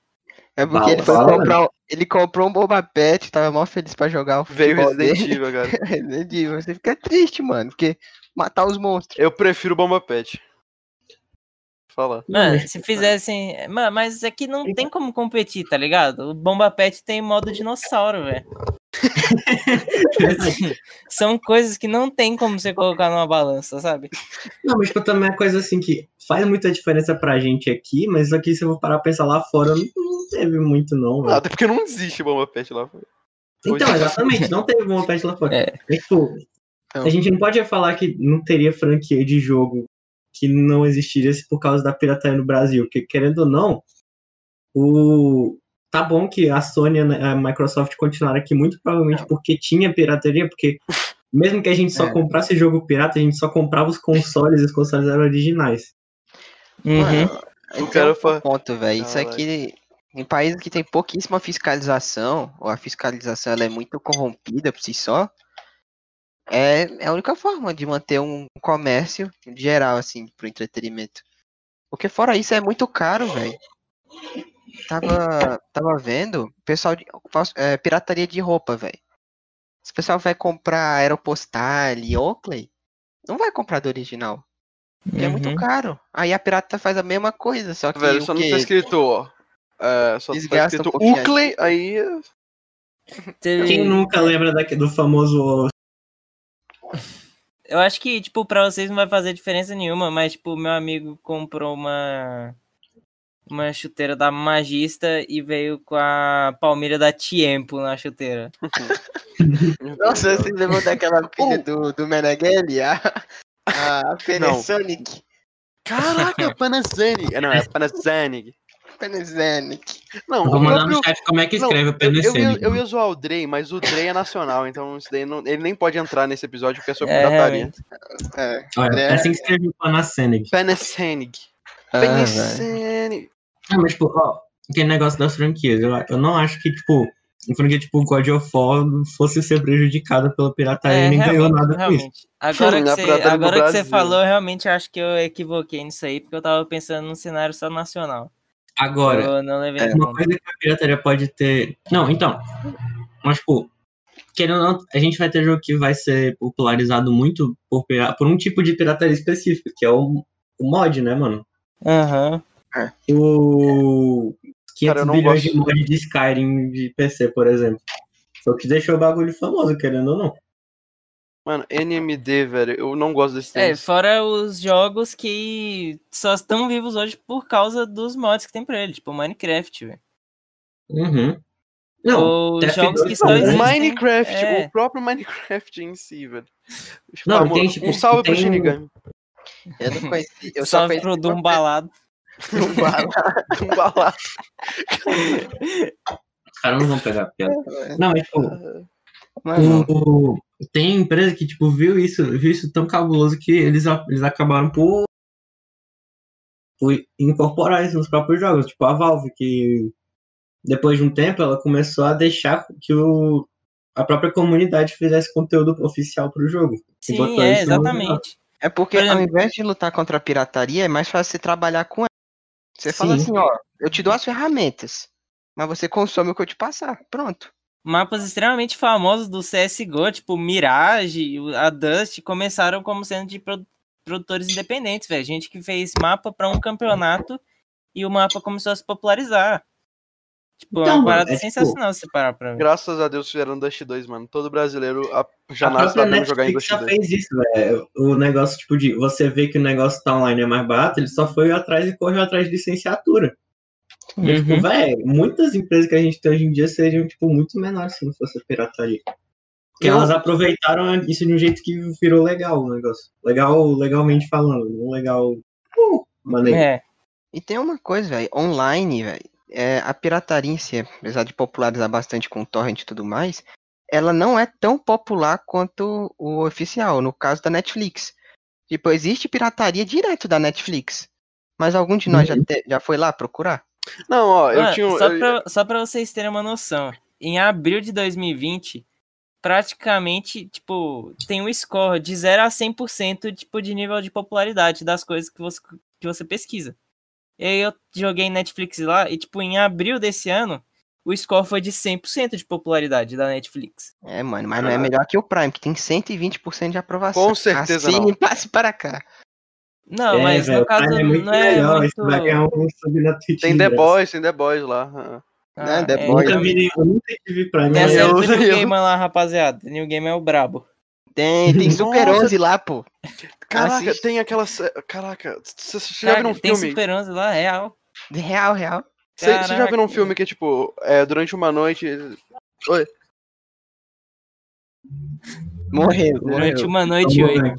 É porque Fala, ele foi fala, comprar. Ele comprou um Boba Pet, tava mal feliz pra jogar o Veio futebol Resident dele. Evil agora. Resident Evil. Você fica triste, mano, porque matar os monstros. Eu prefiro Bomba Pet. Fala. Mano, mas- se fizessem. Mano, mas aqui não tem como competir, tá ligado? O Bomba Pet tem modo dinossauro, velho. Assim, São coisas que não tem como você colocar numa balança, sabe? Não, mas tipo, também é coisa assim que faz muita diferença pra gente aqui, mas aqui se eu vou parar pra pensar lá fora, não, teve muito não, velho. até porque não existe Bomba Pet lá. fora. Então, hoje- exatamente, não teve bomba pet lá fora. É. Mas, tipo, Não. a gente não pode falar que não teria franquia de jogo que não existiria se por causa da pirataria no Brasil, porque querendo ou não, o tá bom que a Sony e a Microsoft continuaram aqui muito provavelmente porque tinha pirataria, porque mesmo que a gente só É. comprasse jogo pirata, a gente só comprava os consoles e os consoles eram originais. Uhum. Esse cara é um ponto, velho. Isso Caralho. aqui, em países que tem pouquíssima fiscalização, ou a fiscalização ela é muito corrompida por si só, é, é a única forma de manter um comércio geral, assim, pro entretenimento. Porque fora isso é muito caro, velho. Tava, tava vendo, pessoal de é, pirataria de roupa, velho. Se o pessoal vai comprar Aeropostal e Oakley, não vai comprar do original. Porque é muito Uhum. caro. Aí a pirata faz a mesma coisa, só que Velho, só não tá escrito, ó. É, só tá Desgasta um escrito pouquinho Ucley, aí. Teve- Quem nunca lembra daque- do famoso Eu acho que, tipo, pra vocês não vai fazer diferença nenhuma, mas, tipo, meu amigo comprou uma. Uma chuteira da Magista e veio com a palmilha da Tiempo na chuteira. Nossa, você lembrou daquela pilha Oh. do, do Meneghelli? A, a Panasonic. Caraca, Panasonic. É, não, é Panasonic. Panasonic. Não, Eu vou o mandar próprio- no chat como é que Não, escreve o eu, eu, PNC. ia, eu ia zoar o Drey, mas o Drey é nacional, então isso daí não, ele nem pode entrar nesse episódio porque é sobre É, pirataria. É. Olha, É. é assim que escreve o Panasonic. Penesenig. Ah. Ah, mas, tipo, ó, aquele negócio das franquias. Eu, eu não acho que, tipo, uma franquia tipo God of War fosse ser prejudicada pela pirataria É, e nem ganhou realmente, nada com isso. Agora que, Na você, agora que você falou, eu realmente acho que eu equivoquei nisso aí, porque eu tava pensando num cenário só nacional. Agora, eu não levei em uma conta. coisa que a pirataria pode ter. Não, então. Mas, tipo, querendo ou não, a gente vai ter jogo que vai ser popularizado muito por, por um tipo de pirataria específico, que é o, o mod, né, mano? Aham. O 500 Cara, bilhões gosto. de mod de Skyrim de PC, por exemplo. Foi o que deixou o bagulho famoso, querendo ou não. Mano, NMD, velho, eu não gosto desse É, tênis. fora os jogos que só estão vivos hoje por causa dos mods que tem pra ele, tipo Minecraft, velho. Uhum. Não, Ou TF2 jogos que não, só o o existem. Minecraft, é. o próprio Minecraft em si, velho. Não, Amor, tem, tipo, um salve pro tem- Shinigami. Eu não conheci. Eu só Salve conheci pro Doom Balado. um bala. Um balato. os caras não vão pegar a piada. Não, mas, tipo, Mas o- tem empresa que, tipo, viu isso, viu isso tão cabuloso que eles, eles acabaram por, por incorporar isso nos próprios jogos. Tipo, a Valve, que depois de um tempo ela começou a deixar que o, a própria comunidade fizesse conteúdo oficial pro jogo. Sim, é, exatamente. É porque Por exemplo- ao invés de lutar contra a pirataria, é mais fácil você trabalhar com ela. Você fala Sim. assim, ó, eu te dou as ferramentas, mas você consome o que eu te passar. Pronto. Mapas extremamente famosos do CSGO, tipo Mirage, o- a Dust, começaram como sendo de pro- produtores independentes, velho. Gente que fez mapa pra um campeonato e o mapa começou a se popularizar. Tipo, é Então, uma mano, parada é tipo- sensacional se você parar pra ver. Graças a Deus fizeram Dust 2, mano. Todo brasileiro a- já a nasce sabendo jogar em Dust já 2. fez isso, velho. O negócio, tipo, de você ver que o negócio tá online é mais barato, ele só foi atrás e correu atrás de licenciatura. Tipo, Uhum. velho, muitas empresas que a gente tem hoje em dia seriam, tipo, muito menores se não fosse a pirataria. Porque elas aproveitaram isso de um jeito que virou legal o negócio. Legal, legalmente falando, não legal. Uh, maneiro. É, E tem uma coisa, velho, online, velho, é, a pirataria em si, apesar de popularizar bastante com o torrent e tudo mais, ela não é tão popular quanto o oficial, no caso da Netflix. Tipo, existe pirataria direto da Netflix. Mas algum de nós já, te- já foi lá procurar? Não, ó, eu Mano, tinha. um- só, eu- pra, só pra vocês terem uma noção, em abril de 2020, praticamente, tipo, tem um score de 0 a 100% tipo, de nível de popularidade das coisas que você, que você pesquisa. E aí eu joguei Netflix lá e, tipo, em abril desse ano, o score foi de 100% de popularidade da Netflix. É, mano, mas não é melhor que o Prime, que tem 120% de aprovação. Com certeza Assine não. passe para cá. Não, É, mas velho, no caso é muito não é melhor, muito... Isso vai ganhar um sub na Twitch Tem de The. Boys, tem The Boys lá. Ah, né, The é, Boys. Nunca vi, nenhum- eu nunca tive Prime. Tem eu- New eu- Gamer lá, rapaziada. O New Game é o brabo. Tem, tem Super Nossa. 11 lá, pô. Caraca, Assiste. tem aquela. Caraca, vocês já viram um tem filme? Super 11 lá, real. Real, real. Você já viram um filme que, tipo, é, durante uma noite. Oi, Morreu, Durante morreu. uma noite, oi.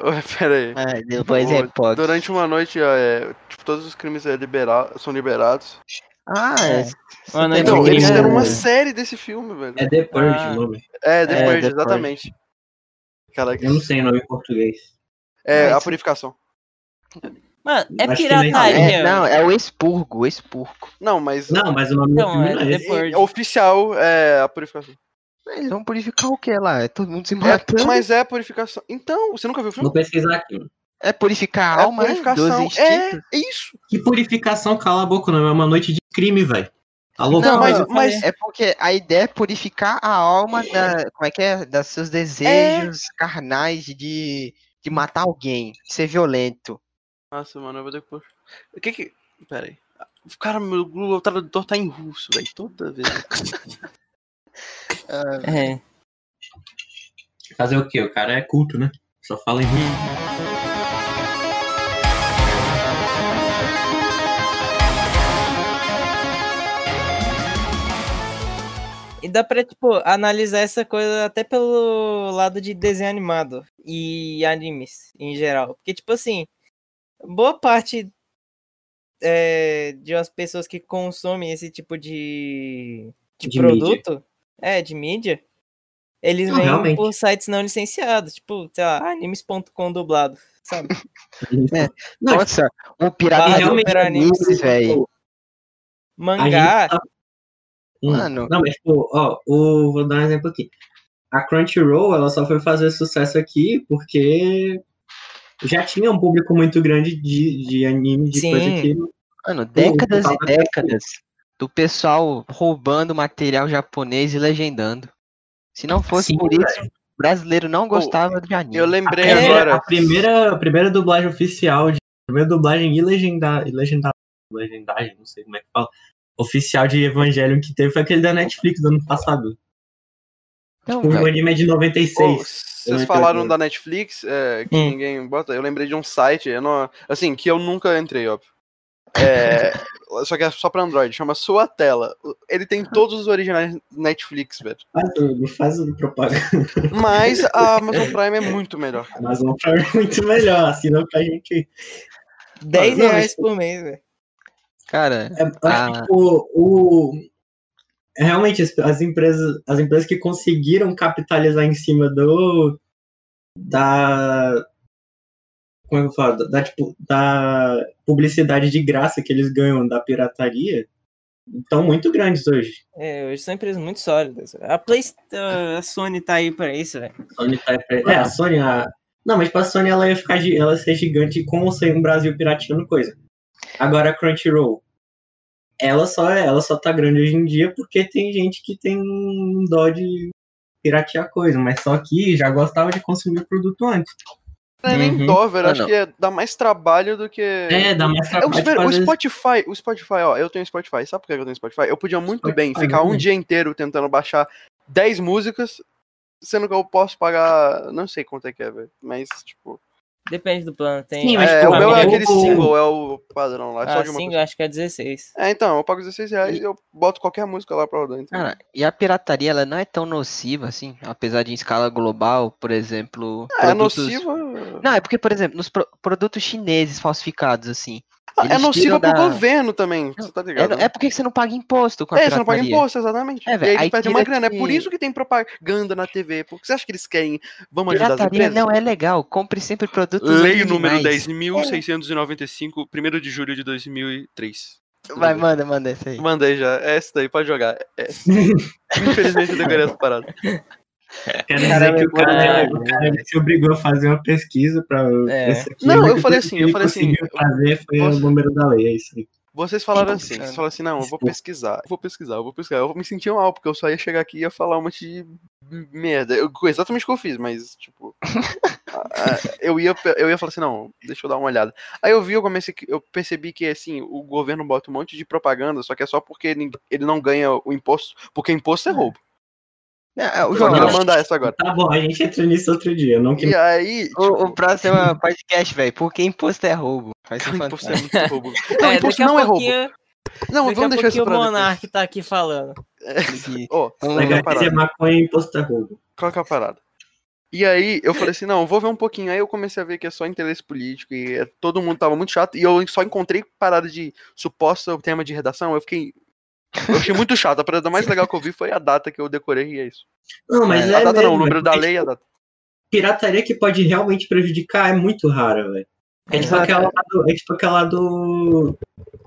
pera aí. Ai, depois é pop. Durante uma noite, é, tipo, todos os crimes é libera- são liberados. Ah, É. é. Uma noite Então, eles fizeram uma né? série desse filme, velho. É The Purge Ah. o nome. É, The É, Purge, The exatamente. Caraca, Eu não sei o nome em português. é Mas- a purificação. Mano, é Acho pirataria. É, não, é o expurgo, o expurgo. Não, mas Não, mas o nome do Então, filme é não é The esse. Purge. oficial é a purificação. Eles vão purificar o que lá? É todo mundo se É, matando. É, mas é a purificação. Então, você nunca viu o filme? Vou pesquisar aqui. mano. purificar a É alma né, dos purificação. instintos. É, isso. Que purificação, cala a boca, não é uma noite de crime, velho. Tá louco? Não, mas, mas. É porque a ideia é purificar a alma da. Como é que é? Das seus desejos carnais de, de matar alguém, de ser violento. Nossa, mano, eu vou ter que pôr. O que que. Pera aí. Cara, meu Google Tradutor tá em russo, velho. Toda vez. É. Fazer o quê? O cara é culto, né? Só fala em russo. E dá pra, tipo, analisar essa coisa até pelo lado de desenho animado e animes em geral. Porque, tipo assim, boa parte é, de umas pessoas que consomem esse tipo de, de, De produto, é, de mídia, eles Não, vêm realmente. por sites não licenciados, tipo, sei lá, animes.com dublado, sabe? É. Nossa, o pirata realmente Super Animes, velho. Mangá, tá- Hum, Mano. Não, mas, tipo, ó, o, vou dar um exemplo aqui. A Crunchyroll, ela só foi fazer sucesso aqui porque já tinha um público muito grande de, de anime, de Sim. coisa que. Mano, décadas e décadas do pessoal roubando material japonês e legendando. Se não fosse Sim, por isso, o brasileiro não gostava de anime. Eu lembrei É, agora. A primeira, a primeira dublagem oficial, de, a primeira dublagem e legendar, e legendar, legendagem, não sei como é que fala, oficial de Evangelion que teve foi aquele da Netflix do ano passado. Não, O velho. anime é de Ô, 96. vocês falaram da Netflix, é, que Hum. ninguém bota. Eu lembrei de um site, eu não, assim, que eu nunca entrei, óbvio. É, só que é só pra Android, chama Sua Tela. Ele tem todos os originais Netflix, velho. Faz, o- faz o propaganda. Mas a Amazon Prime é muito melhor. Mas não pra muito melhor, assina pra gente. 10 não, reais por mês, velho. Cara, É, acho Ah. que, tipo, o. Realmente, as, as empresas, as empresas que conseguiram capitalizar em cima do. Da. Como é que eu falo? Da, tipo, da publicidade de graça que eles ganham da pirataria estão muito grandes hoje. É, hoje são empresas muito sólidas. A Play, a Sony tá aí pra isso, velho. Sony tá é, a Sony. A... Não, mas pra Sony ela ia ficar ela ia ser gigante com ou sem o Brasil pirateando coisa. Agora a Crunchyroll. Ela só, ela só tá grande hoje em dia porque tem gente que tem dó de piratear coisa, mas só que já gostava de consumir o produto antes. Não é nem Uhum. velho. Ah, Acho não. que é, dá mais trabalho do que. É, dá mais É, trabalho. o, velho, o fazer- Spotify, o Spotify, ó, eu tenho Spotify. Sabe por que eu tenho Spotify? Eu podia muito Spotify, bem ficar um dia inteiro tentando baixar 10 músicas, sendo que eu posso pagar. Não sei quanto é que é, velho. Mas, tipo. Depende do plano. Tem, Sim, mas, É, o meu é eu- aquele single, é o padrão lá, é só ah, de uma sim, pessoa. acho que é 16. É, então, eu pago 16 reais e eu boto qualquer música lá pra rodar. Então. cara, e a pirataria ela não é tão nociva assim, apesar de em escala global, por exemplo. é produtos- nociva. Não, é porque, por exemplo, nos pro- produtos chineses falsificados, assim. Ah, é eles nociva tiram pro da- governo também, você tá É, ligado? é porque você não paga imposto com a É, você não paga pirataria. imposto, exatamente. É, e velho, aí eles aí perdem uma grana. É por que- isso que tem propaganda na TV. Porque você acha que eles querem. Vamos ajudar as Pirataria empresas? não é legal. Compre sempre produtos Lei número originais. 10.695, 1 de julho de 2003. Vai, manda, manda essa aí. Mandei já. É essa daí, pode jogar. É. Infelizmente eu decorei essa parada. Quero Cara, dizer que o cara, é- o cara se obrigou a fazer uma pesquisa pra. É. esse aqui, Não, eu única falei assim, eu falei assim, fazer foi você- o número da lei, é isso aí. Vocês falaram Sim, assim, vocês falaram assim, não, eu vou pesquisar, eu vou pesquisar, eu vou pesquisar. Eu me senti mal, porque eu só ia chegar aqui e ia falar um monte de merda. Eu, exatamente o que eu fiz, mas, tipo. eu, ia, eu ia falar assim, não, deixa eu dar uma olhada. Aí eu vi, eu comecei, eu percebi que, assim, o governo bota um monte de propaganda, só que é só porque ele não ganha o imposto, porque imposto é roubo. É, o Eu João, queria mandar essa agora. Tá bom, a gente entra nisso outro dia. Não que E aí, tipo, o, o próximo é podcast, velho. Porque imposto é roubo. Vai o imposto é muito roubo. Não, É, imposto não é roubo. Não, daqui vamos deixar isso o pra depois. Monark tá aqui falando. Aqui. Ó, Vamos Legal. lá. legalizar maconha e imposto é roubo. qual que é a parada? E aí eu falei assim, não, vou ver um pouquinho. Aí eu comecei a ver que é só interesse político e é- todo mundo tava muito chato. E eu só encontrei parada de suposta tema de redação. Eu fiquei. Eu achei muito chato. A parada mais legal que eu vi foi a data que eu decorei e é isso. Não, mas É, é, a data não, o mesmo, número da lei e a tipo, data. Pirataria que pode realmente prejudicar é muito rara, velho. É tipo Exato. aquela, do, é tipo aquela do.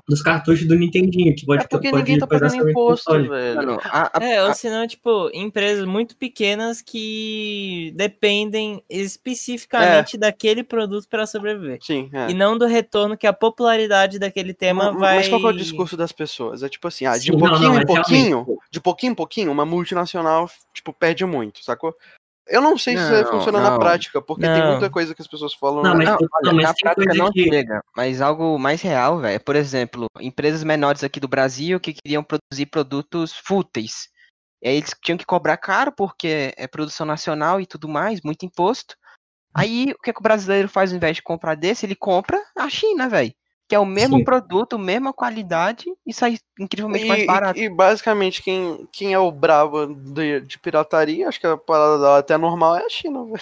Dos cartuchos do Nintendinho, que pode É porque pode ninguém tá pagando sobre imposto, console. velho. Mano, a- a- É, a- ou senão, tipo, empresas muito pequenas que dependem especificamente daquele produto para sobreviver. Sim, é. E não do retorno que a popularidade daquele tema Ma- vai. Mas qual que é o discurso das pessoas? É tipo assim, ah, de Sim, não, pouquinho não, em mas pouquinho, realmente, de pouquinho em pouquinho, uma multinacional, tipo, perde muito, sacou? Eu não sei se isso Não, funciona na não. prática, porque tem Não. muita coisa que as pessoas falam. Não, mas, Não, não, olha, mas na tem prática não que. chega, mas algo mais real, velho. Por exemplo, empresas menores aqui do Brasil que queriam produzir produtos fúteis. E aí eles tinham que cobrar caro porque é produção nacional e tudo mais, muito imposto. Aí o que, que o brasileiro faz ao invés de comprar desse? Ele compra a China, velho. Que é o mesmo Sim. produto, mesma qualidade e sai incrivelmente mais E, barato. e- e basicamente quem, quem é o brabo de, de pirataria, acho que a parada dela até normal é a China, velho.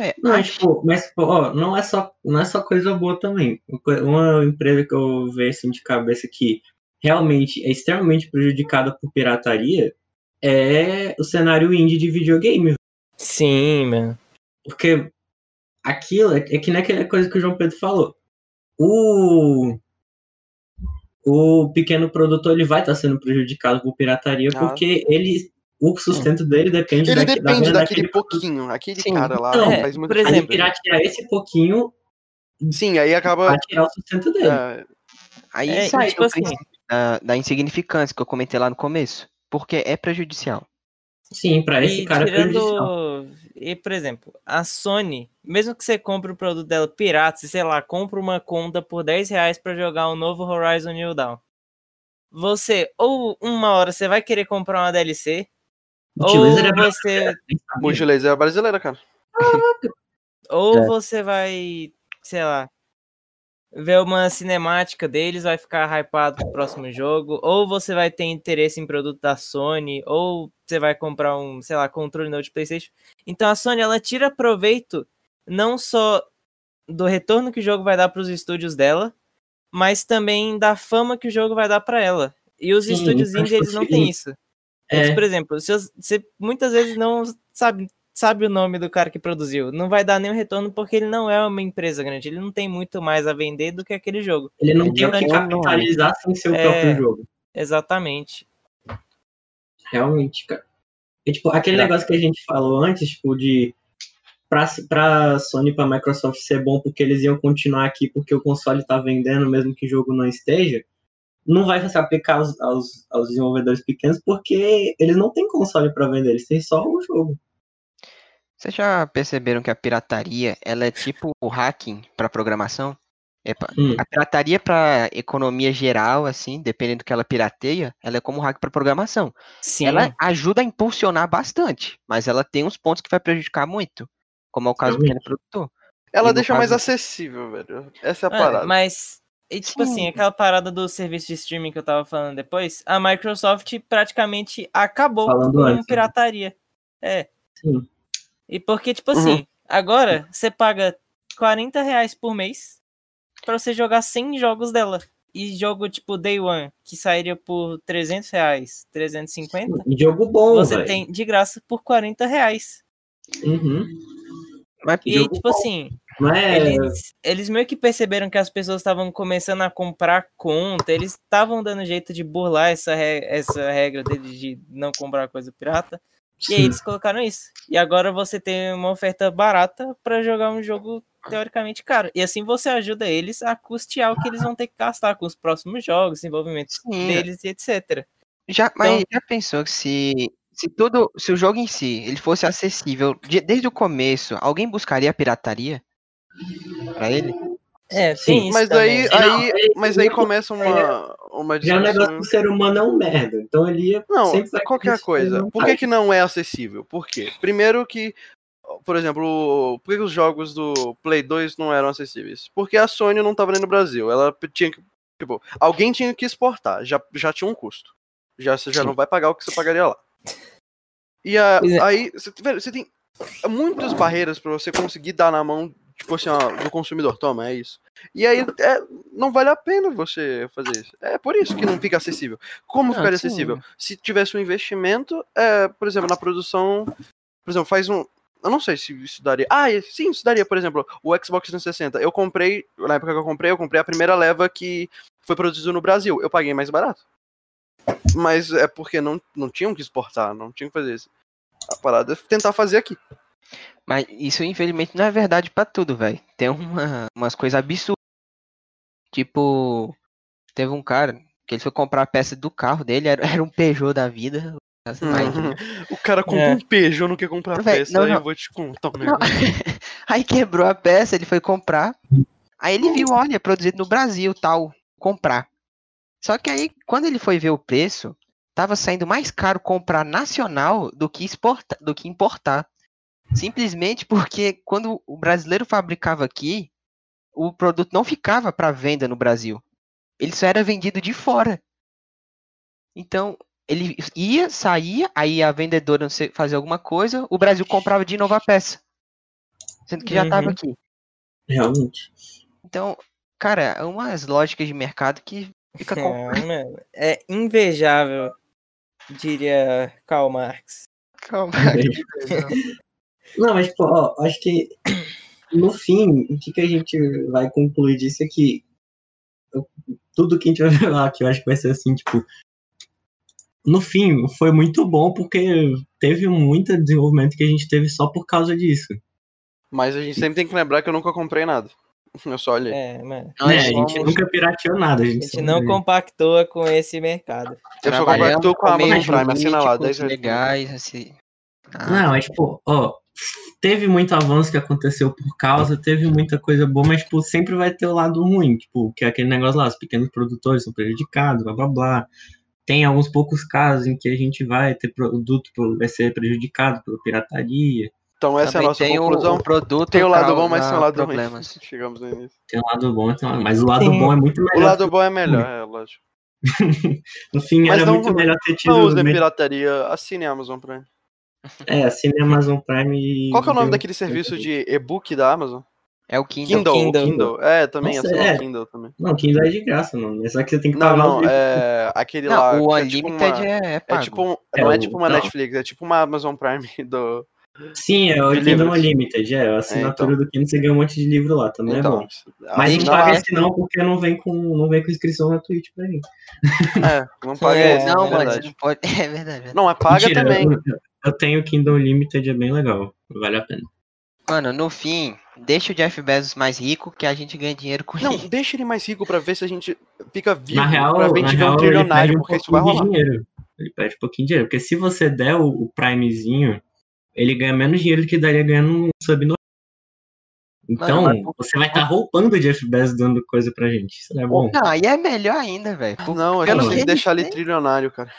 É, Não, acho- tipo, mas pô, ó, não é só não é só coisa boa também. Uma empresa que eu vejo assim de cabeça que realmente é extremamente prejudicada por pirataria é o cenário indie de videogame, Sim, mano. porque aquilo é, é que nem aquela coisa que o João Pedro falou. O o pequeno produtor ele vai estar sendo prejudicado por pirataria Ah. porque ele o sustento dele depende Ele da depende venda daquele produto. pouquinho. Aquele Sim. cara lá Não, faz muito por exemplo, ele piratear esse pouquinho Sim, aí acaba. vai tirar o sustento dele. é, Aí É, sai tipo do assim- princípio da, da insignificância que eu comentei lá no começo. Porque é prejudicial. Sim, pra esse E cara é tirando. E, por exemplo, a Sony, mesmo que você compre o produto dela pirata, se, sei lá, compra uma conta por 10 reais pra jogar um novo Horizon New Dawn. Você, ou uma hora você vai querer comprar uma DLC, ou Multilaser é você, Multilaser é brasileira, cara. ou É. você vai, sei lá, ver uma cinemática deles, vai ficar hypado pro próximo jogo, ou você vai ter interesse em produto da Sony, ou você vai comprar um, sei lá, controle novo de PlayStation. Então a Sony ela tira proveito não só do retorno que o jogo vai dar para os estúdios dela, mas também da fama que o jogo vai dar para ela. E os Sim, estúdios então, indie eles não têm isso. É, por exemplo, você- você muitas vezes não sabe, sabe o nome do cara que produziu, não vai dar nenhum retorno porque ele não é uma empresa grande, ele não tem muito mais a vender do que aquele jogo. ele não tem o não que tem um nome. capitalizar sem ser o É. próprio jogo. Exatamente. Realmente, cara. E, tipo, aquele É. negócio que a gente falou antes, tipo, de pra, pra Sony e pra Microsoft ser bom porque eles iam continuar aqui porque o console tá vendendo, mesmo que o jogo não esteja, não vai se aplicar aos, aos, aos desenvolvedores pequenos porque eles não têm console pra vender, eles têm só o jogo. Vocês já perceberam que a pirataria, ela é tipo o hacking para programação? Epa, Hum. A pirataria para economia geral, assim, dependendo do que ela pirateia, ela é como o hack para programação. Sim. Ela ajuda a impulsionar bastante, mas ela tem uns pontos que vai prejudicar muito, como é o caso do pequeno produtor. Ela deixa mais caso- acessível, velho. Essa é a Ah, parada. mas, e, tipo Sim. assim, aquela parada do serviço de streaming que eu tava falando depois, a Microsoft praticamente acabou Falando com antes, né? pirataria. É. Sim. E porque, tipo Uhum. assim, agora você paga 40 reais por mês pra você jogar 100 jogos dela. E jogo tipo Day One, que sairia por 300 reais, 350, E jogo bom, você velho. tem de graça por 40 reais. Uhum. Mas E tipo bom. assim, é... eles, eles meio que perceberam que as pessoas estavam começando a comprar conta, eles estavam dando jeito de burlar essa, re- essa regra deles de não comprar coisa pirata. E aí Sim. eles colocaram isso. E agora você tem uma oferta barata pra jogar um jogo teoricamente caro. E assim você ajuda eles a custear o que eles vão ter que gastar com os próximos jogos, desenvolvimento Sim. deles e etc. já, mas Então- já pensou que se, se tudo, se o jogo em si ele fosse acessível de- desde o começo, alguém buscaria a pirataria para ele? É, Sim, Mas também. daí, Não, aí, ele- mas aí ele- começa uma, uma Já é um negócio discussão. que o ser humano é um merda. Então ele ia Não, qualquer coisa. Por que, que não é acessível? Por quê? Primeiro que, por exemplo, por que os jogos do Play 2 não eram acessíveis? Porque a Sony não tava nem no Brasil. Ela tinha que. Tipo, alguém tinha que exportar. Já, já tinha um custo. Já, você já Sim. não vai pagar o que você pagaria lá. E a- é. aí, você, velho, você tem muitas barreiras pra você conseguir dar na mão, tipo assim, ó, do consumidor. Toma, é isso. E aí, é, não vale a pena você fazer isso. É por isso que não fica acessível. Como ficaria sim. acessível? Se tivesse um investimento, é, por exemplo, na produção. Por exemplo, faz um. Eu não sei se isso daria. Ah, sim, isso daria, por exemplo, o Xbox 360. Eu comprei, na época que eu comprei, eu comprei a primeira leva que foi produzido no Brasil. Eu paguei mais barato. Mas é porque não, não tinham que exportar, não tinham que fazer isso. A parada é tentar fazer aqui. Mas isso, infelizmente, não é verdade pra tudo, velho. Tem uma, umas coisas absurdas. Tipo, teve um cara que ele foi comprar a peça do carro dele, era, era um Peugeot da vida. as máquinas. O cara comprou É. um Peugeot, não quer comprar Véi, peça, não, aí não. eu vou te contar um. Aí quebrou a peça, ele foi comprar. Aí ele viu, olha, produzido no Brasil, tal, comprar. Só que aí, quando ele foi ver o preço, tava saindo mais caro comprar nacional do que exportar, do que importar. Simplesmente porque quando o brasileiro fabricava aqui, o produto não ficava para venda no Brasil. Ele só era vendido de fora. Então, ele ia, saía, aí a vendedora não sei, fazia alguma coisa, o Brasil comprava de novo a peça. Sendo que já tava Uhum. aqui. Realmente. Então, cara, é umas lógicas de mercado que fica com... É, mano, é invejável, diria Karl Marx. Calma. Não, mas, pô, ó, acho que no fim, o que, que a gente vai concluir disso é que eu- tudo que a gente vai falar aqui, eu acho que vai ser assim, tipo. No fim, foi muito bom porque teve muito desenvolvimento que a gente teve só por causa disso. Mas a gente sempre tem que lembrar que eu nunca comprei nada. Eu só olhei. É, mano. Né? A gente nunca pirateou nada. A A gente, gente só- não compactua com esse mercado. Eu só compactuo com a Amazon Prime, assina lá, jurídicos 10 reais. legais, assim. Ah, Não, é tipo, ó, teve muito avanço que aconteceu por causa, teve muita coisa boa, mas, tipo, sempre vai ter o lado ruim, tipo, que é aquele negócio lá, os pequenos produtores são prejudicados, blá blá blá. Tem alguns poucos casos em que a gente vai ter produto que vai ser prejudicado pela pirataria. Então essa é a também nossa tem o- conclusão. O, produto Tem o lado bom, mas tem o lado problemas. ruim. Chegamos no início. Tem um lado bom, tem um lado... mas o lado Sim. bom é muito O melhor. lado bom é melhor, é lógico. No fim, Mas era não- muito melhor ter tido. Não usem pirataria, assine a Amazon Prime. É, assine a Amazon Prime e. Qual que é o nome daquele serviço de e-book da Amazon? É o Kindle. Kindle. Kindle. Kindle. É, também Nossa, assina é. o Kindle também. Não, Kindle é de graça, mano. É só que você tem que Não, pagar não, o é aquele Não, lá. o é tipo Unlimited uma- é, é É pago. tipo um, É, não é o- tipo uma não. Netflix, é tipo uma Amazon Prime do. Sim, é o Kindle. Unlimited, é. A assinatura do Kindle você ganha um monte de livro lá, também é Então, bom. Mas aí não não paga é- esse não, porque não vem com, não vem com inscrição na Twitch pra mim. É, não paga É, esse, Não, é mano, não pode. É verdade. verdade. Não, é paga Mentira, também. Eu, tenho Kindle Unlimited, é bem legal. Vale a pena. Mano, no fim, deixa o Jeff Bezos mais rico que a gente ganha dinheiro com Não, ele. deixa ele mais rico pra ver se a gente fica vivo. na real, pra na ver a gente ver real um ele trilionário, perde um porque isso vai pouquinho de rolar. dinheiro. Ele perde um pouquinho de dinheiro. Porque se você der o, o Primezinho, ele ganha menos dinheiro do que daria ganhando um sub no. Então, Mano, mas- você vai estar roubando o Jeff Bezos dando coisa pra gente. Isso não é bom. Não, aí é melhor ainda, velho. Não, a gente tem que ele deixar ele trilionário, cara.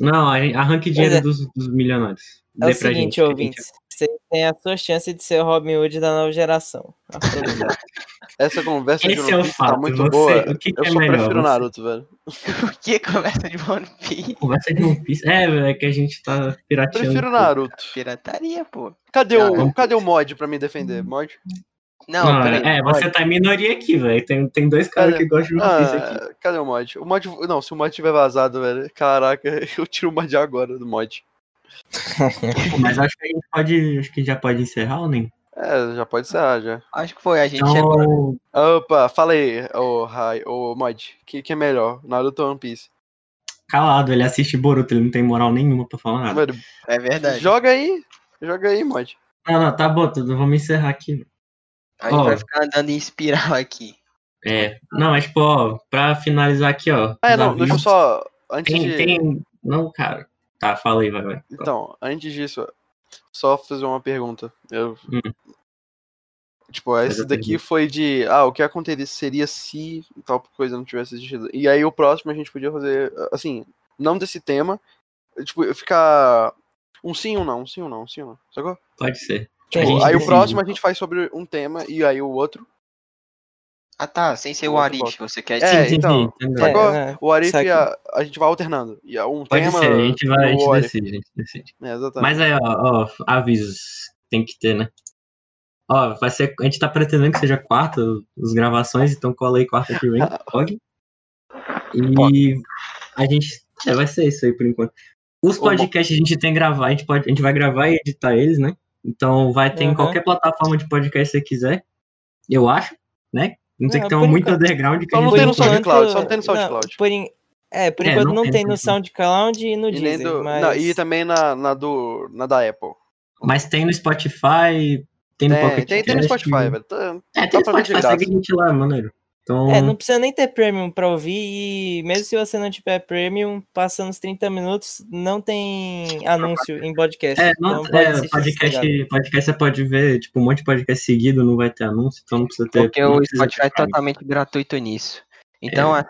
Não, a- arranque dinheiro é. dos, dos milionários. É Dê o seguinte, gente, ouvintes. Você tem a sua chance de ser o Robin Hood da nova geração. Essa conversa de Esse é o One Piece tá fato. muito você, boa. o que, que Eu é só melhor? prefiro Naruto, velho. Por que conversa de One Piece? Conversa de One Piece. É, velho, é que a gente tá pirateando. Prefiro tudo. Naruto. Pirataria, pô. Cadê o, cadê o mod pra me defender? Mod? Não, Não, peraí. é, você tá em minoria aqui, velho. Tem, tem dois caras que gostam de One Piece aqui. Ah, cadê o mod? O mod. Não, se o mod tiver vazado, velho. Caraca, eu tiro o mod agora do mod. Mas acho que a gente pode. Acho que já pode encerrar ou nem? É, já pode ser, já. Acho que foi. A gente chegou. Então, Opa, fala aí, ô Rai, ô mod. O que, que é melhor? Naruto ou One Piece? calado, ele assiste Boruto, ele não tem moral nenhuma pra falar nada. É verdade. joga aí. Joga aí, mod. Não, não, tá bom, tudo, vamos encerrar aqui. A gente Ó. vai ficar andando em espiral aqui. É, não, mas, tipo, ó, pra finalizar aqui, ó. Ah, é, não, deixa eu só. Antes Tem, de. tem. Não, cara. Tá, fala aí, vai, vai. Então, antes disso, só fazer uma pergunta. Eu... Hum. Tipo, esse daqui foi de. Ah, o que aconteceria se tal coisa não tivesse existido. E aí o próximo a gente podia fazer. Assim, não desse tema. Tipo, ficar. Um sim ou não, um sim ou não, um sim ou não. Sacou? Pode ser. Tipo, aí o decide. próximo a gente faz sobre um tema e aí o outro. Ah, tá. Sem ser o Outro Arif, você quer É, dizer. sim, então, sim, entendeu? É, Sacou? né? O Arif a, a gente vai alternando. E é um Pode tema. ser, a gente vai, a gente o decide, a gente decide. É, exatamente. Mas aí, ó, ó, avisos. Tem que ter, né? Ó, vai ser. A gente tá pretendendo que seja quarta as gravações, então cola aí quarta que vem, pode? E a gente. É, vai ser isso aí por enquanto. Os podcasts a gente tem que gravar, a gente, pode, a gente vai gravar e editar eles, né? Então vai ter em Uhum. qualquer plataforma de podcast que você quiser. Eu acho, né? Não tem Não, que ter muito enquanto- underground que Só a não tem no SoundCloud, só não tem no SoundCloud. Não, por en- É, por É, enquanto não não, tem tem no SoundCloud e no E, Deezer, do- mas... não, e também na, na, do, na da Apple. Mas tem no Spotify, tem no Tem, Pocket tem, tem no. Spotify, velho. Tá- É, tem no Spotify, segue a gente lá, maneiro. Então, É, não precisa nem ter premium pra ouvir e mesmo se você não tiver premium, passando os 30 minutos, não tem anúncio em podcast. É, não, então é, podcast, podcast você pode ver, tipo, um monte de podcast seguido, não vai ter anúncio, então não precisa ter. Porque o Spotify é totalmente gratuito nisso. Então, É.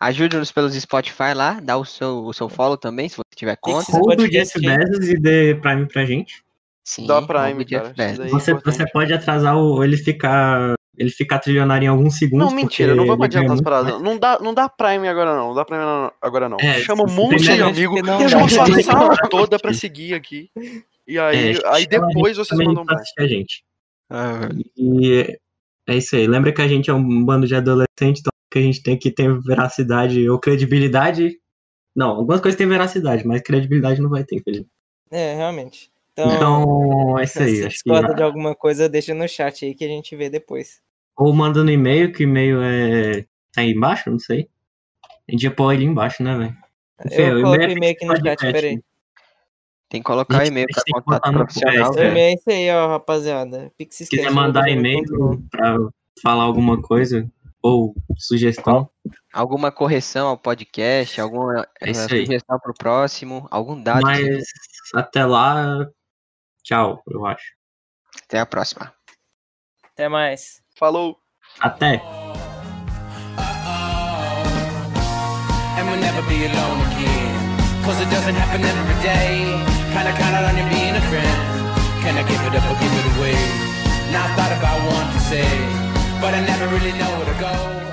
ajude-nos pelos Spotify lá, dá o seu, o seu follow também, se você tiver conta. Ou do Jeff. Bezos e dê Prime pra gente. Sim, Dá Prime, cara, é Você, você pode atrasar o, ele ficar. Ele ficar trilionário em alguns segundos. Não, mentira, não vamos adiantar as paradas. Não dá, não dá Prime agora não, não dá Prime agora não. É, Chama um monte de amigo, chama dá. sua sala toda pra seguir aqui. E aí, É, aí depois vocês mandam mais. a gente. Ah, E é isso aí. Lembra que a gente é um bando de adolescente, então que a gente tem que ter veracidade ou credibilidade. Não, algumas coisas têm veracidade, mas credibilidade não vai ter, Felipe. É, realmente. Então, Então, é isso aí. se Acho que, discorda de alguma coisa, deixa no chat aí que a gente vê depois. ou manda no e-mail, que o e-mail é. Tá aí embaixo? Não sei. A gente ia pôr ali embaixo, né, velho? Eu o coloco o e-mail é e-mail aqui no chat, peraí. tem que colocar e-mail a pra gente tem que contato profissional, é, O é isso aí, ó, rapaziada. Pix Se quiser mandar e-mail pra falar alguma coisa ou sugestão, Alguma correção ao podcast, alguma É eh, sugestão pro próximo, algum dado. que- mas até lá, tchau, eu acho. Até a próxima. Até mais. Falou! Até! and we'll never be alone again. Cause it doesn't happen every day. Kinda counted on you being a friend. Can I give it up or give it away? Now I thought about one to say, but I never really know where to go.